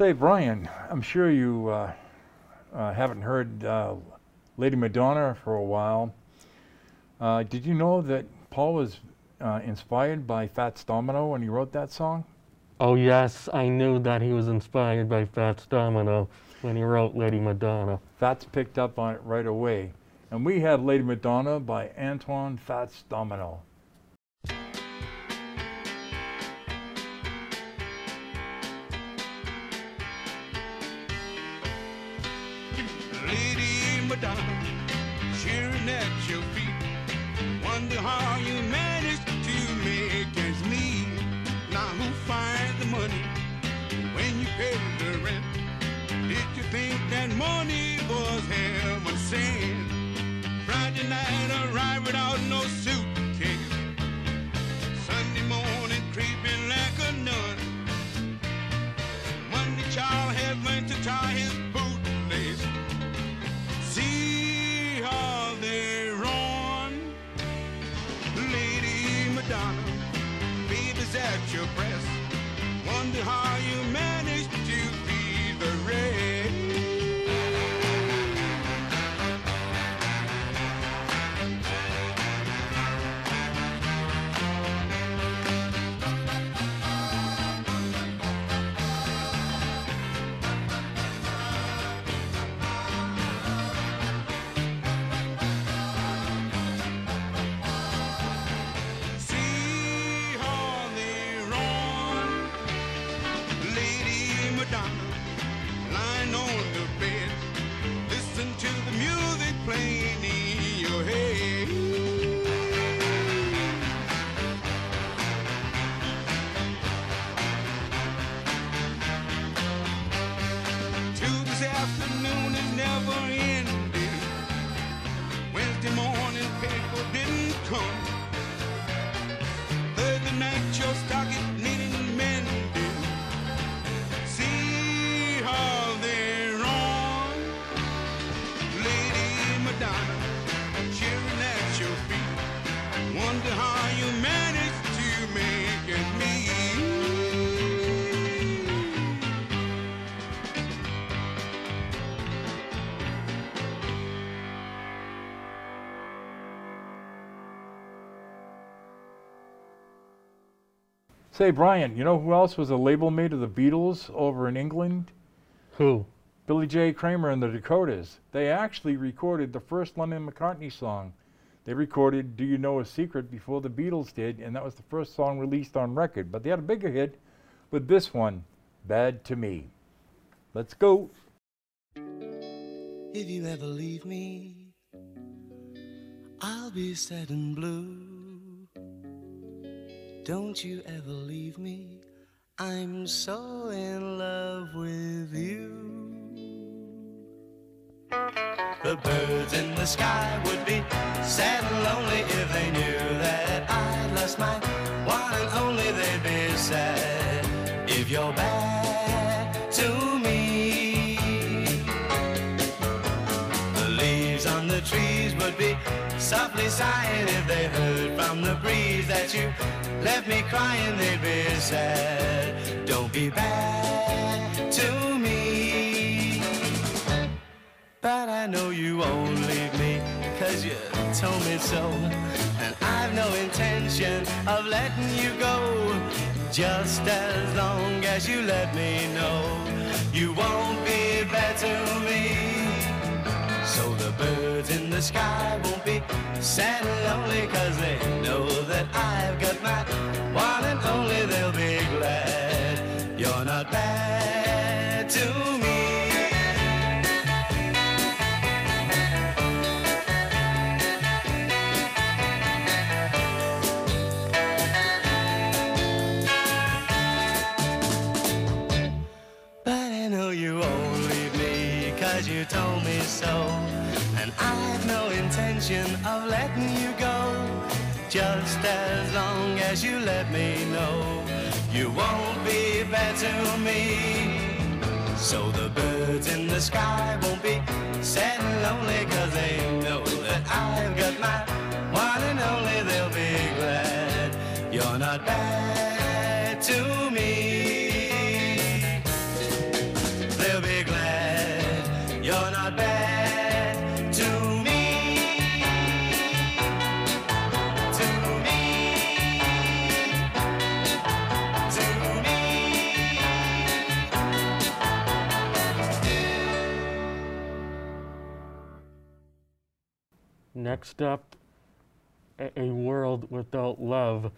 say, Brian, I'm sure you uh, uh, haven't heard uh, Lady Madonna for a while. Uh, did you know that Paul was uh, inspired by Fats Domino when he wrote that song? Oh, yes, I knew that he was inspired by Fats Domino when he wrote Lady Madonna. Fats picked up on it right away. And we have Lady Madonna by Antoine Fats Domino. Lady Madonna cheering at your feet. Wonder how you managed to make ends meet. Now who finds the money when you pay the rent? Did you think that money was heaven sent? Friday night arrived without no suitcase. Sunday morning creeping like a nun. Monday child had went to tie his press. Wonder how you Say, Brian, you know who else was a label mate of the Beatles over in England? Who? Billy J. Kramer and the Dakotas. They actually recorded the first Lennon McCartney song. They recorded Do You Know a Secret before the Beatles did, and that was the first song released on record. But they had a bigger hit with this one, Bad to Me. Let's go. If you ever leave me, I'll be sad and blue. Don't you ever leave me, I'm so in love with you. The birds in the sky would be sad and lonely if they knew that I lost my one and only. They'd be sad if you're bad would be softly sighing if they heard from the breeze that you left me crying. They'd be sad. Don't be bad to me. But I know you won't leave me, cause you told me so. And I've no intention of letting you go. Just as long as you let me know you won't be bad to me. So the birds in the sky won't be sad and lonely, cause they know that I've got my Just as long as you let me know you won't be bad to me. So the birds in the sky won't be sad and lonely, cause they know that I've got my one and only. They'll be glad you're not bad Next up, A, World Without Love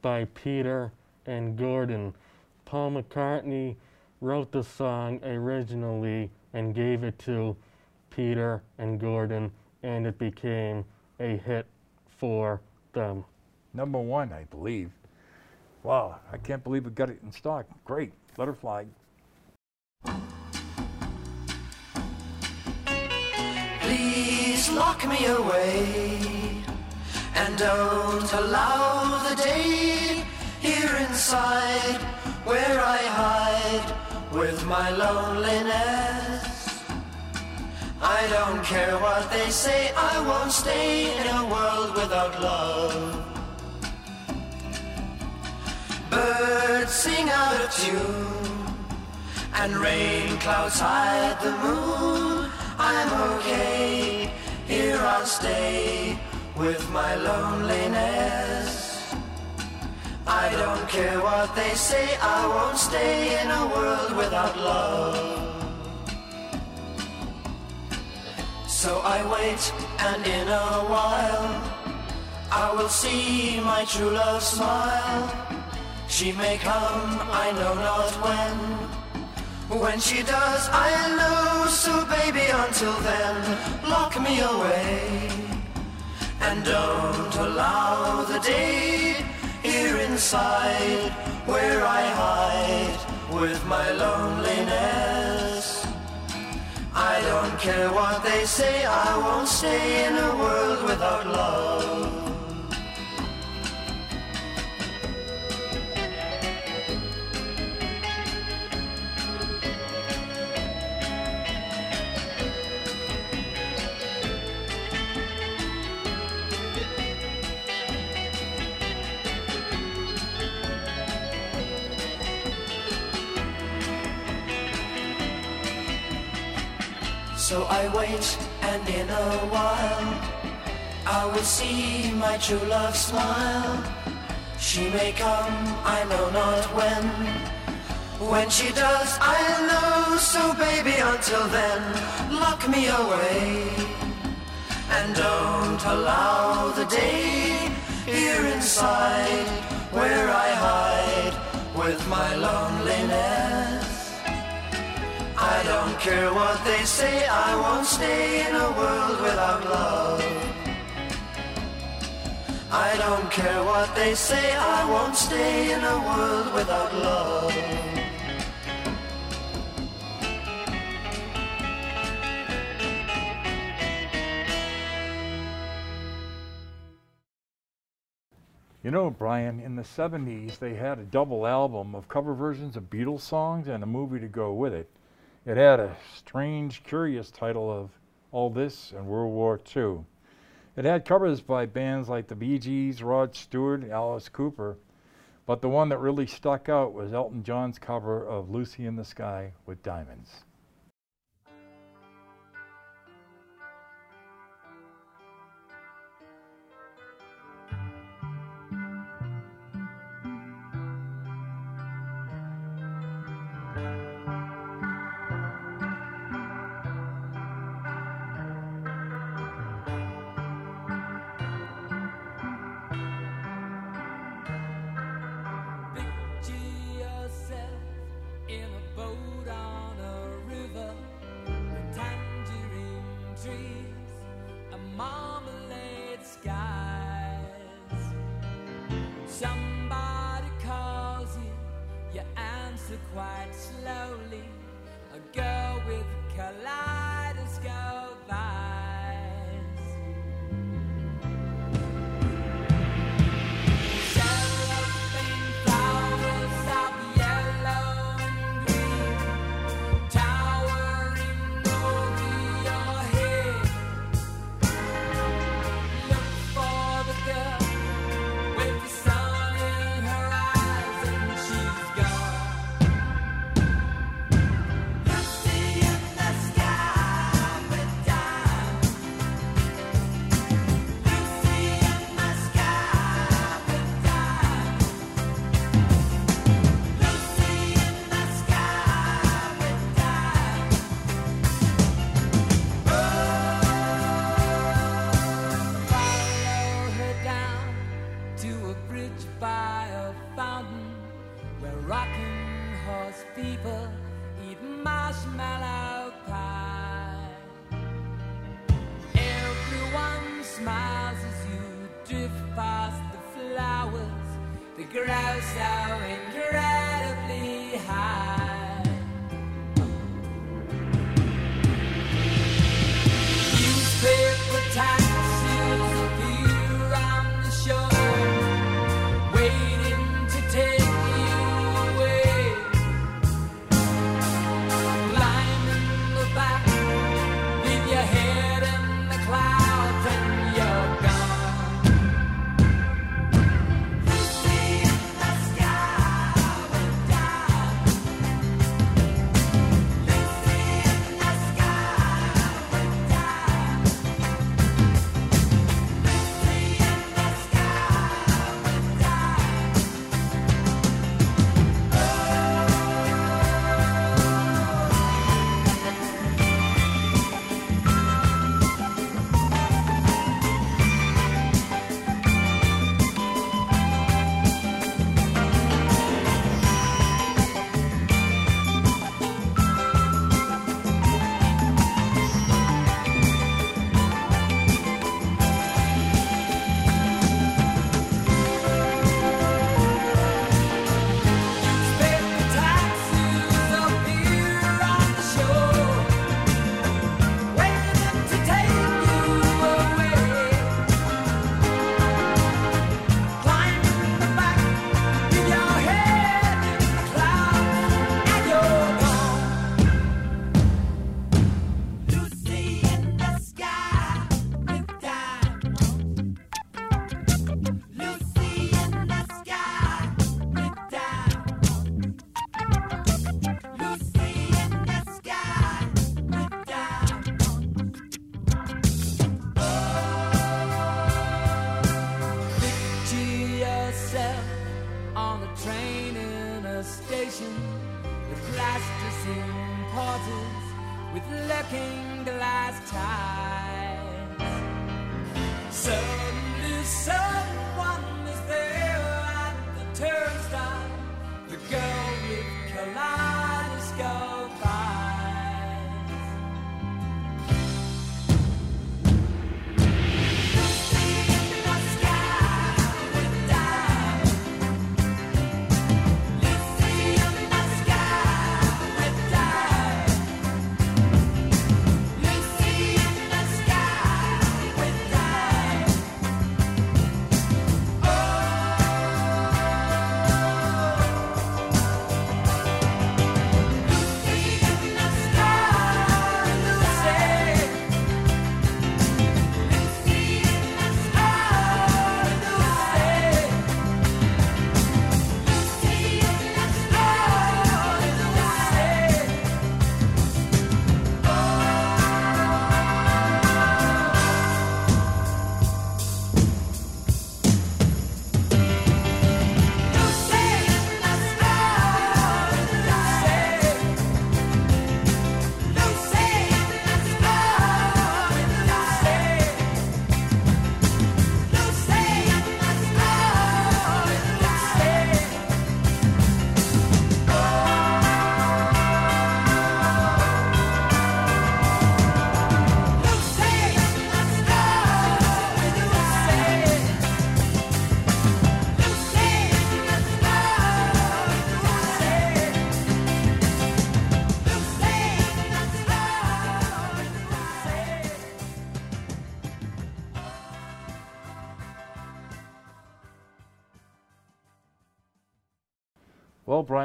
by Peter and Gordon. Paul McCartney wrote the song originally and gave it to Peter and Gordon, and it became a hit for them. Number one, I believe. Wow, I can't believe we got it in stock. Great. Let Please lock me away and don't allow the day here inside where I hide with my loneliness. I don't care what they say, I won't stay in a world without love. Birds sing out of tune and rain clouds hide the moon. I'm okay, here I'll stay with my loneliness. I don't care what they say, I won't stay in a world without love. So I wait, and in a while, I will see my true love smile. She may come, I know not when. When she does, I'll know. So baby, until then, lock me away. And don't allow the day here inside where I hide with my loneliness. I don't care what they say, I won't stay in a world without love. So I wait, and in a while, I will see my true love smile. She may come, I know not when. When she does, I'll know. So, baby, until then, lock me away. And don't allow the day here inside where I hide with my loneliness. I don't care what they say, I won't stay in a world without love. I don't care what they say, I won't stay in a world without love. You know, Brian, in the 70s, they had a double album of cover versions of Beatles songs and a movie to go with it. It had a strange, curious title of All This and World War II. It had covers by bands like the Bee Gees, Rod Stewart, Alice Cooper, but the one that really stuck out was Elton John's cover of Lucy in the Sky with Diamonds.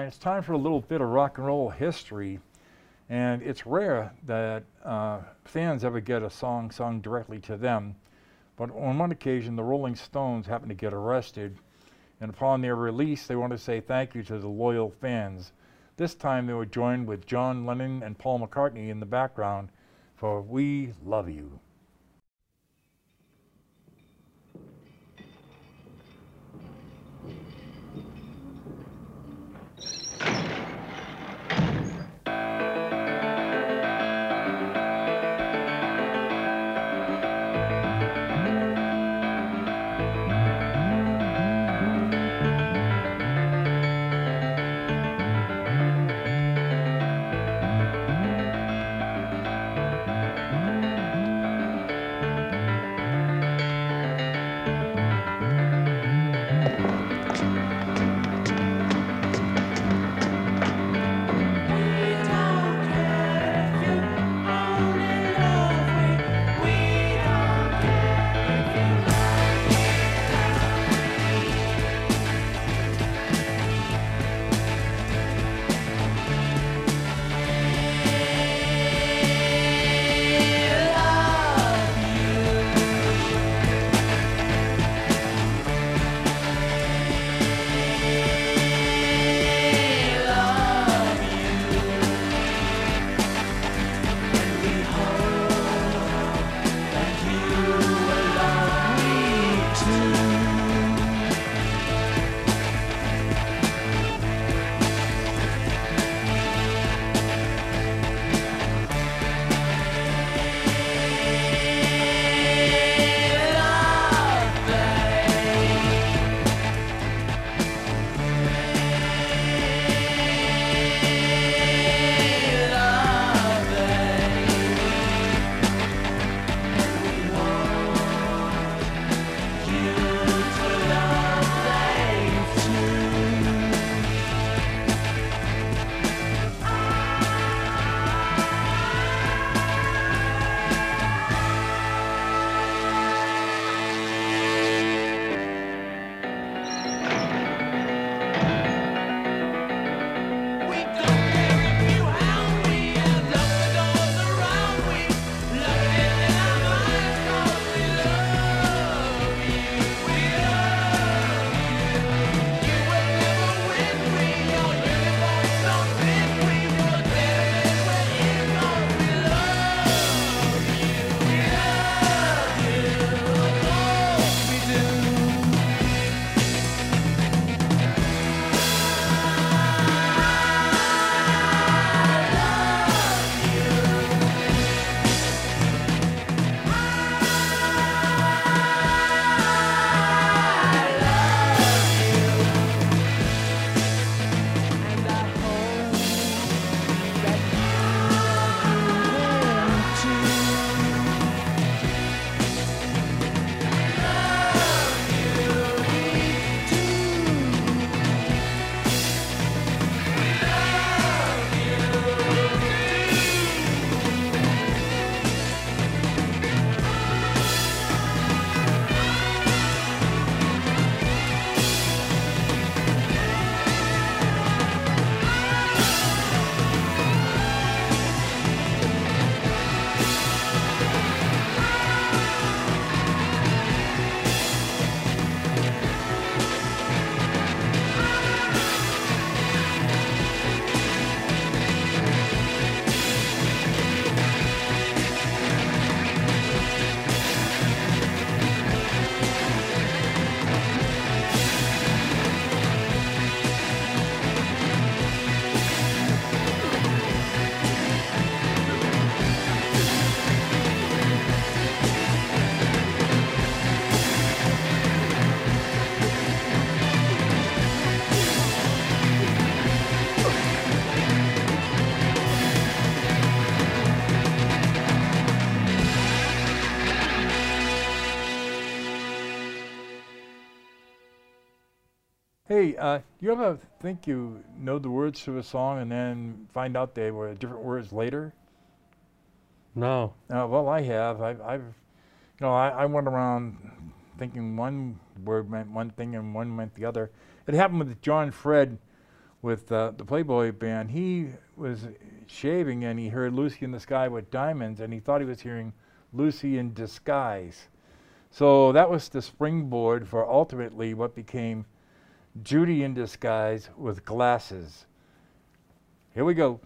Brian, it's time for a little bit of rock and roll history. And it's rare that uh, fans ever get a song sung directly to them. But on one occasion, the Rolling Stones happened to get arrested. And upon their release, they wanted to say thank you to the loyal fans. This time, they were joined with John Lennon and Paul McCartney in the background for We Love You. Hey, uh, you ever think you know the words to a song and then find out they were different words later? No. Uh, well, I have. I've, I've you know, I, I went around thinking one word meant one thing and one meant the other. It happened with John Fred with uh, the Playboy band. He was shaving and he heard Lucy in the Sky with Diamonds and he thought he was hearing Lucy in Disguise. So that was the springboard for ultimately what became Judy in Disguise with Glasses. Here we go.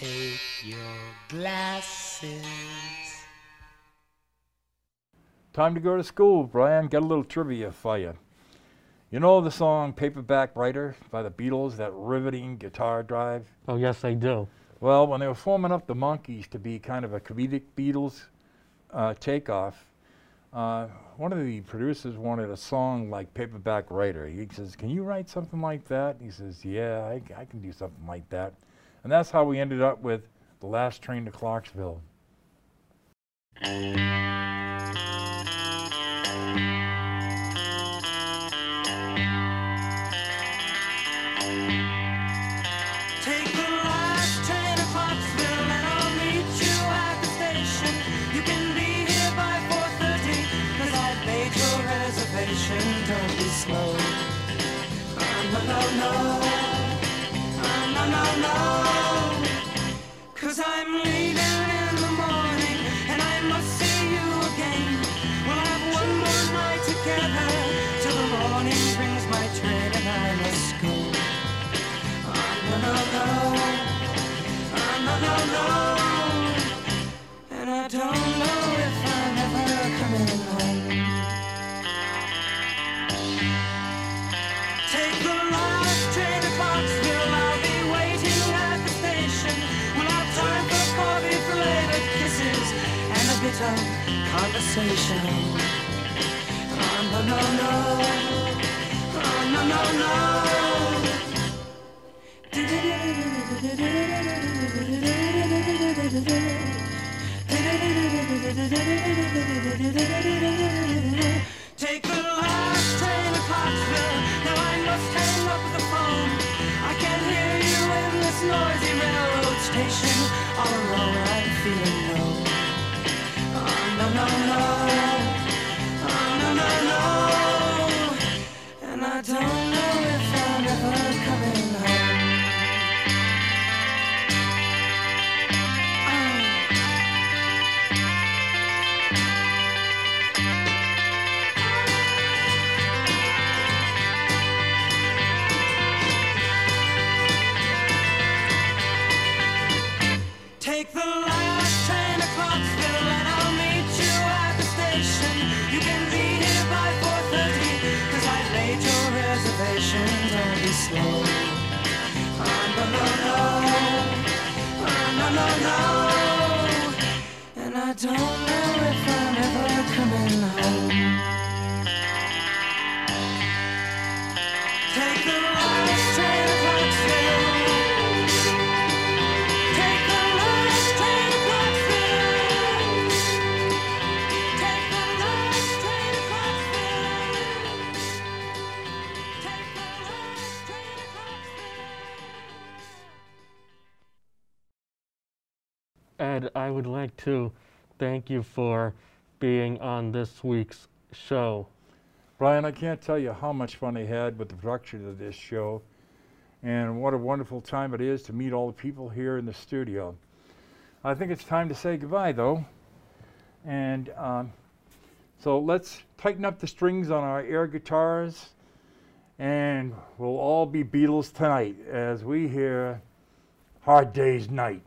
Take your glasses. Time to go to school, Brian. Got a little trivia for you. You know the song Paperback Writer by the Beatles, that riveting guitar drive? Oh, yes, I do. Well, when they were forming up the Monkees to be kind of a comedic Beatles uh, takeoff, uh, one of the producers wanted a song like Paperback Writer. He says, Can you write something like that? He says, Yeah, I, I can do something like that. And that's how we ended up with The Last Train to Clarksville. Conversation. Oh, no, no, no. Oh, no, no, no. Take the last train to. Now I must hang up the phone. I can't hear you in this noisy railroad station. All alone, I'm feeling no, no, no. Oh, no. And I don't don't know if I'm ever coming home. Take the last train to Take the last train to Take the last train to Take the last train to Ed, I would like to thank you for being on this week's show. Brian, I can't tell you how much fun I had with the production of this show, and what a wonderful time it is to meet all the people here in the studio. I think it's time to say goodbye, though. And um, so let's tighten up the strings on our air guitars, and we'll all be Beatles tonight as we hear Hard Day's Night.